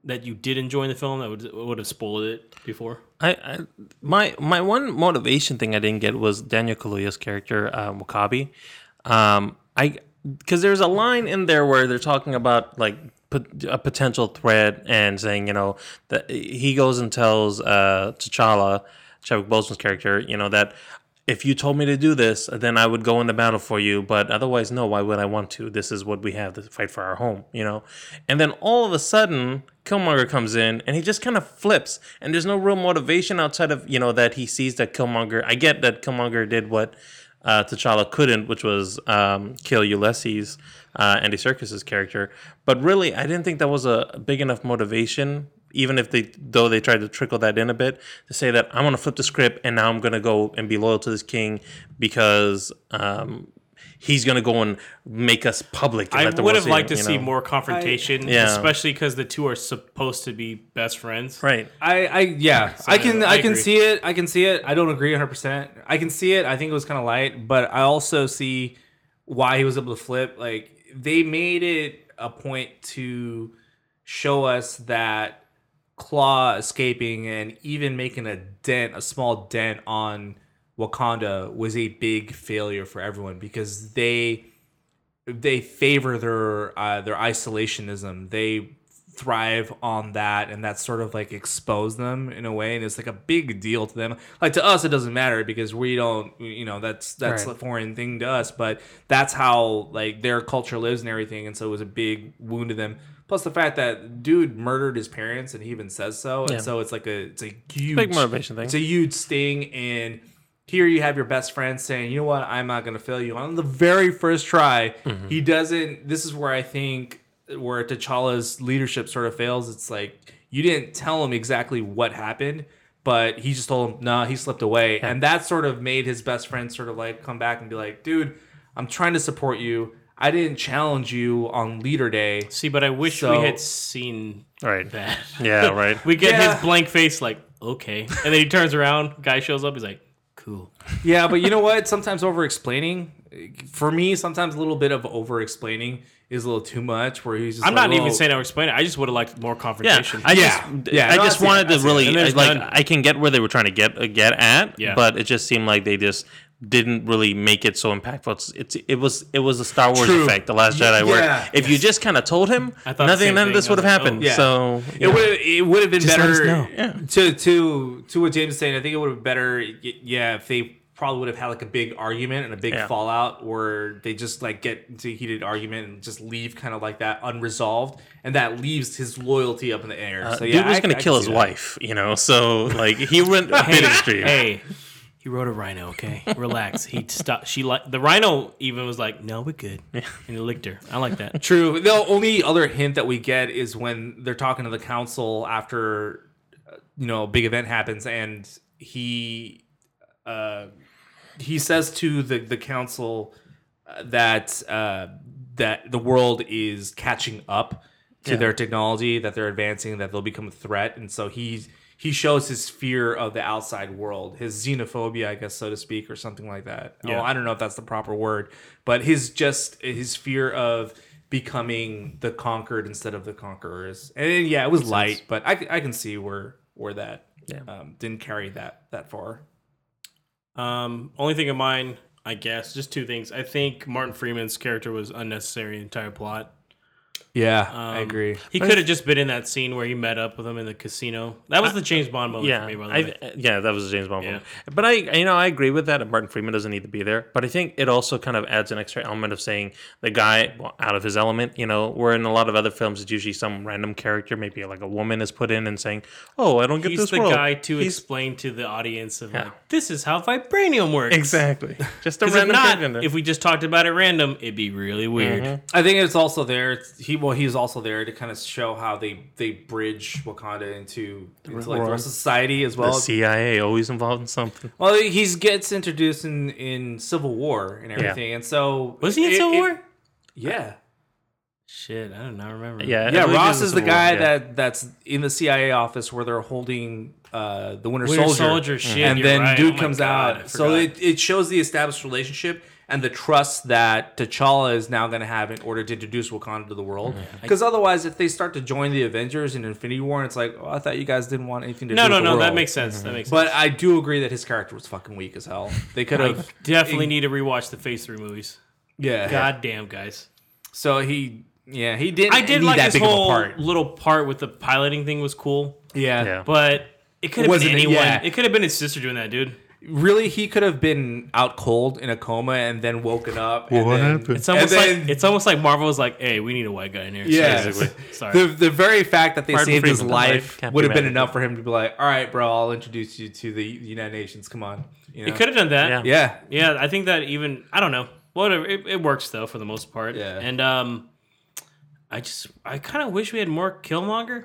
that you did enjoy in the film that would would have spoiled it before?
I, I my my one motivation thing I didn't get was Daniel Kaluuya's character uh, W'Kabi. Um, I because there's a line in there where they're talking about like a potential threat and saying you know that he goes and tells uh, T'Challa, Chadwick Boseman's character, you know that. If you told me to do this, then I would go in the battle for you. But otherwise, no. Why would I want to? This is what we have to fight for our home, you know. And then all of a sudden, Killmonger comes in and he just kind of flips, and there's no real motivation outside of you know that he sees that Killmonger. I get that Killmonger did what uh, T'Challa couldn't, which was um, kill Ulysses, uh, Andy Serkis's character. But really, I didn't think that was a big enough motivation. Even if they, though they tried to trickle that in a bit, to say that I'm gonna flip the script and now I'm gonna go and be loyal to this king because um, he's gonna go and make us public. And
I
let the
would have liked
it,
to
you
see
know?
more confrontation,
Yeah.
especially because the two are supposed to be best friends.
Right.
I, I yeah, I can
I
I, can
agree.
see it. I can see it. I don't agree 100. percent I can see it. I think it was kind of light, but I also see why he was able to flip. Like they made it a point to show us that Klaue escaping and even making a dent, a small dent on Wakanda was a big failure for everyone because they they favor their uh, their isolationism. They thrive on that, and that sort of like expose them in a way, and it's like a big deal to them. Like to us, it doesn't matter because we don't, you know, that's that's
Right.
a foreign thing to us. But that's how like their culture lives and everything, and so it was a big wound to them. Plus the fact that dude murdered his parents, and he even says so,
Yeah.
and so it's like a it's a huge
Big motivation thing.
It's a huge sting, and here you have your best friend saying, "You know what? I'm not going to fail you." On the very first try,
Mm-hmm.
he doesn't. This is where I think where T'Challa's leadership sort of fails. It's like you didn't tell him exactly what happened, but he just told him, "No, he slipped away," and that sort of made his best friend sort of like come back and be like, "Dude, I'm trying to support you. I didn't challenge you on Leader Day."
See, but I wish
So-
we had seen
Right.
that.
Yeah. Right.
we get
Yeah.
his blank face, like okay, and then he turns around, guy shows up, he's like, cool.
Yeah, but you know what? Sometimes over explaining, for me, sometimes a little bit of over explaining is a little too much. Where he's just
I'm
like,
not even saying I would explain it. I just would have liked more
Yeah,
confrontation.
I
Yeah.
just,
Yeah,
I
no,
just
see it,
wanted to really
And
like.
none.
I can get where they were trying to get uh, get at,
Yeah.
but it just seemed like they just didn't really make it so impactful. It's, it's it was it was a Star Wars
True.
effect, the Last Jedi, where
yeah,
if you just kind of told him,
I
nothing
same
none of this would have
like,
happened.
oh.
Yeah.
So
It would it would have been
Just
better.
Yeah.
To to to what James is saying, I think it would have been better. Yeah, if they probably would have had like a big argument and a big
Yeah.
fallout, where they just like get into a heated argument and just leave kind of like that unresolved, and that leaves his loyalty up in the air.
uh,
so yeah,
dude was
I-
gonna
I
kill
see
his
that.
wife, you know. So like he went a bit extreme.
Hey, he rode a rhino. Okay, relax. He stopped. She like the rhino. Even was like, "No, we're good," and he licked her. I like that.
True. The only other hint that we get is when they're talking to the council after, uh, you know, a big event happens, and he, uh, he says to the the council uh, that uh, that the world is catching up to
Yeah.
their technology, that they're advancing, that they'll become a threat, and so he's he shows his fear of the outside world, his xenophobia, I guess, so to speak, or something like that.
Yeah.
Oh, I don't know if that's the proper word, but his just his fear of becoming the conquered instead of the conquerors. And yeah, it was light, but I, I can see where where that
Yeah.
um, didn't carry that that far.
Um, only thing of mine, I guess, just two things. I think Martin Freeman's character was unnecessary in the entire plot.
Yeah, I
Um,
agree.
He could have just been in that scene where he met up with him in the casino. That was the James Bond moment
Yeah,
for me, by the
I, yeah, that was a James Bond
Yeah.
moment. But I, you know, I agree with that. Martin Freeman doesn't need to be there. But I think it also kind of adds an extra element of saying the guy well, out of his element. You know, where in a lot of other films, it's usually some random character, maybe like a woman, is put in and saying, "Oh, I don't get
He's
this
the
role."
guy to
He's-
explain to the audience of
Yeah.
like, this is how vibranium works.
exactly just a
'Cause if
random
not, if we just talked about it random, it'd be really weird.
Mm-hmm.
I think it's also there. it's- He well, he's also there to kind of show how they they bridge Wakanda into, into like the rest of society as well. the.
CIA always involved in something.
Well, he gets introduced in in Civil War and everything, and so
Was he in
it-
Civil
it-
War?
Yeah,
Shit, I do not
know. I
remember.
Yeah, yeah.
Ross is the
Civil War,
guy
yeah.
that that's in the CIA office where they're holding uh, the Winter,
Winter
Soldier.
Soldier, shit,
and then
right.
dude
Oh
comes
God,
out. So it, it shows the established relationship and the trust that T'Challa is now going to have in order to introduce Wakanda to the world.
Mm-hmm.
Because otherwise, if they start to join the Avengers in Infinity War, it's like, oh, I thought you guys didn't want anything to
No,
do
no,
with the
no. That makes sense. That makes sense.
But
sense.
I do agree that his character was fucking weak as hell. They could have
definitely need to rewatch the Phase Three movies.
yeah.
God damn, guys.
So he, yeah, he didn't.
I did
need
like
that
his
big
whole
part.
little part with the piloting thing was cool,
Yeah.
Yeah.
but it could have been
Wasn't it?
anyone.
Yeah.
It could have been his sister doing that, dude.
Really, he could have been out cold in a coma and then woken up. and
what
then-
happened?
It's almost
And then-
like it's almost like Marvel was like, "Hey, we need a white guy in here."
Yeah.
Sorry.
The, the very fact that they
Martin
saved his
Freeman, right?
life
Can't
would
be
have been enough for him to be like, "All right, bro, I'll introduce you to the United Nations. Come on." You know?
It could have done that.
Yeah.
Yeah.
Yeah, I think that even I don't know. Whatever, it, it works though for the most part.
Yeah.
and um, I just I kind of wish we had more Killmonger.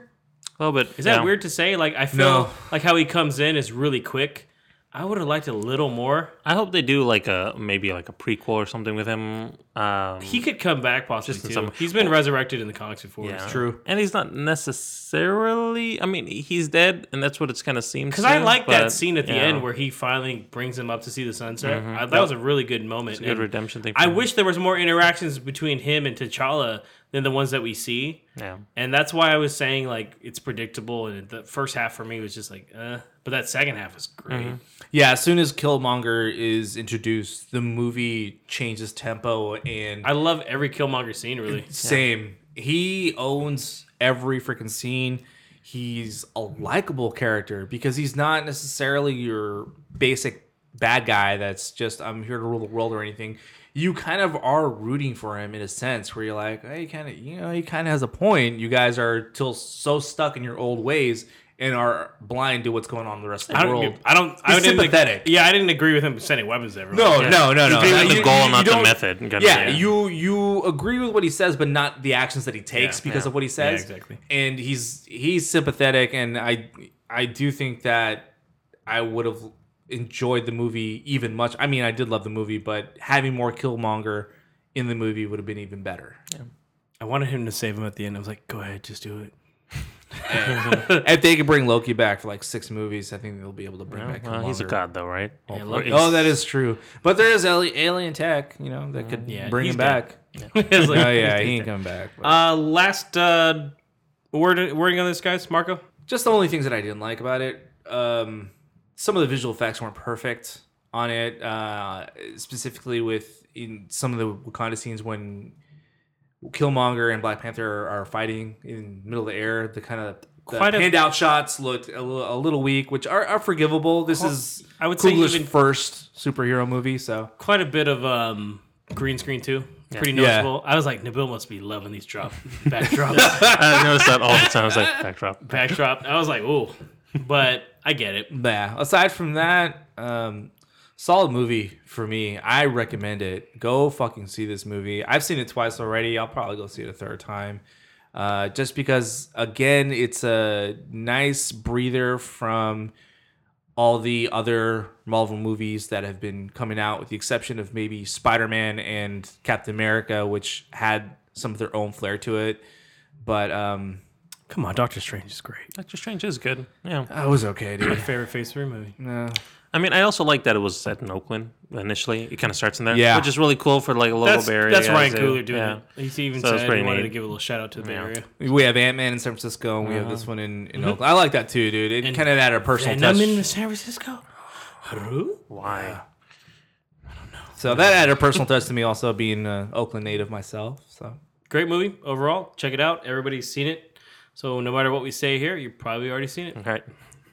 A little bit.
Is that
yeah.
weird to say? Like I feel
No.
like how he comes in is really quick. I would have liked a little more.
I hope they do like a maybe like a prequel or something with him. Um,
He could come back possibly too.
some-
He's been resurrected in the comics before.
yeah,
True.
and he's not necessarily. I mean, he's dead, and that's what it's kind of seems.
Because I
to,
like that scene at the
yeah,
end where he finally brings him up to see the sunset. I, that was a really good moment.
it's a good
and
redemption thing.
I
him.
wish there was more interactions between him and T'Challa than the ones that we see.
Yeah.
And that's why I was saying like it's predictable, and the first half for me was just like, uh, but that second half was great.
Yeah. As soon as Killmonger is introduced, the movie changes tempo and
I love every Killmonger scene. Really,
Same. He owns every freaking scene. He's a likable character because he's not necessarily your basic bad guy that's just I'm here to rule the world or anything. You kind of are rooting for him in a sense where you're like, hey, kind of, you know, he kind of has a point. You guys are still so stuck in your old ways and are blind to what's going on in the rest of the
I don't.
world.
I don't. I
He's
didn't
sympathetic.
yeah, I didn't agree with him sending weapons to.
No,
Yeah.
no, no, no.
agree
no.
the goal, not the method,
yeah,
yeah.
you you agree with what he says, but not the actions that he takes
Yeah,
because
yeah.
of what he says.
Yeah, exactly.
And he's he's sympathetic, and I I do think that I would have enjoyed the movie even much. I mean, I did love the movie, but having more Killmonger in the movie would have been even better.
I wanted him to save him at the end. I was like, go ahead, just do it.
if they could bring Loki back for like six movies, I think they'll be able to bring back.
Well, he's a god, though, right?
Yeah,
Or
Loki-
he's-
Oh, that is true. But there is alien tech, you know, that could
Yeah,
bring him
dead.
back.
It's like-
Oh yeah, he ain't coming back. but-
Uh, last uh, word wording on this, guys, Marco.
just the only things that I didn't like about it. Um, some of the visual effects weren't perfect on it, uh, specifically with in some of the Wakanda scenes when Killmonger and Black Panther are fighting in the middle of the air. The kind of the
Quite a-
handout shots looked a little, a little weak, which are, are forgivable. This is
I would say
Coogler's
even-
first superhero movie, so
Quite a bit of um green screen too. Pretty
Yeah.
noticeable. I was like, Nabil must be loving these drop backdrops.
I noticed that all the time. I was like, backdrop.
backdrop. I was like, ooh, but I get it.
yeah. Aside from that, um, solid movie for me. I recommend it. Go fucking see this movie. I've seen it twice already. I'll probably go see it a third time. Uh, just because, again, it's a nice breather from all the other Marvel movies that have been coming out, with the exception of maybe Spider Man and Captain America, which had some of their own flair to it. But um,
Come on, Doctor Strange is great.
Doctor Strange is good. Yeah.
That was okay, dude.
My
dude.
favorite Phase Three movie.
No.
I mean, I also like that it was set in Oakland initially. It kind of starts in there,
Yeah.
which is really cool for like a local
That's,
Bay Area
that's
guys
Ryan
too.
Coogler doing
yeah.
it. He even
So it's
said he
pretty
wanted
neat.
to give a little shout out to the Bay
Yeah.
Area.
We have Ant Man in San Francisco, and we have uh-huh. this one in, in mm-hmm. Oakland. I like that too, dude. It
And-
kind of added a personal
And
touch.
I'm in San Francisco.
Why? I don't know.
So that added a personal touch to me, also being an Oakland native myself. So
Great movie overall. Check it out. Everybody's seen it. So no matter what we say here, you've probably already seen it.
Okay.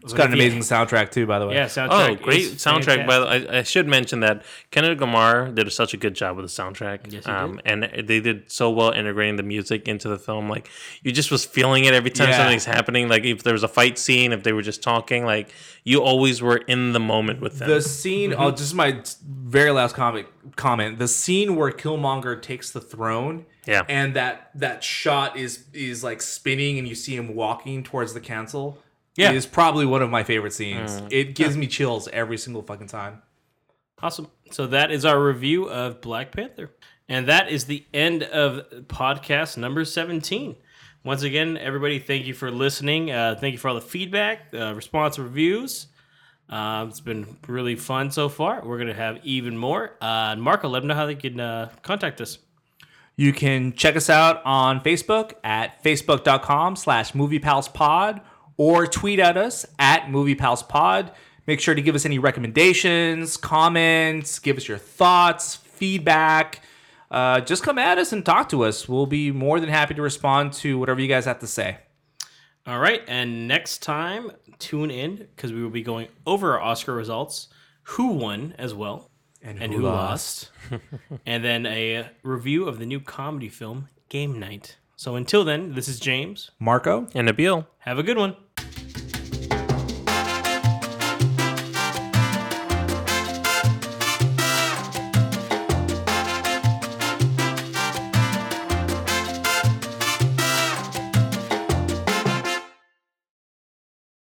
it's got an amazing soundtrack too, by the way.
Yeah, soundtrack.
Oh, great
is
soundtrack! By the I, I should mention that Kendrick Lamar did such a good job with the soundtrack.
Yes, he
um, and they did so well integrating the music into the film. Like you just was feeling it every time
Yeah.
something's happening. Like if there was a fight scene, if they were just talking, like you always were in the moment with them.
The scene, oh, just my very last comment. Comment: the scene where Killmonger takes the throne,
Yeah.
and that that shot is is like spinning, and you see him walking towards the council.
Yeah.
is probably one of my favorite scenes.
Mm.
It gives me chills every single fucking time.
Awesome. So that is our review of Black Panther. And that is the end of podcast number 17. Once again, everybody, thank you for listening. Uh, thank you for all the feedback, uh, response, reviews. Uh, it's been really fun so far. We're going to have even more. Uh, Marco, let them know how they can uh, contact us.
You can check us out on Facebook at facebook.com slash moviepalspod or tweet at us at moviepalspod. Make sure to give us any recommendations, comments, give us your thoughts, feedback. Uh, just come at us and talk to us. We'll be more than happy to respond to whatever you guys have to say.
All right. And next time, tune in because we will be going over our Oscar results, who won as well, and who, lost, and then a review of the new comedy film, Game Night. So until then, this is James.
Marco?
and Nabil.
Have a good one.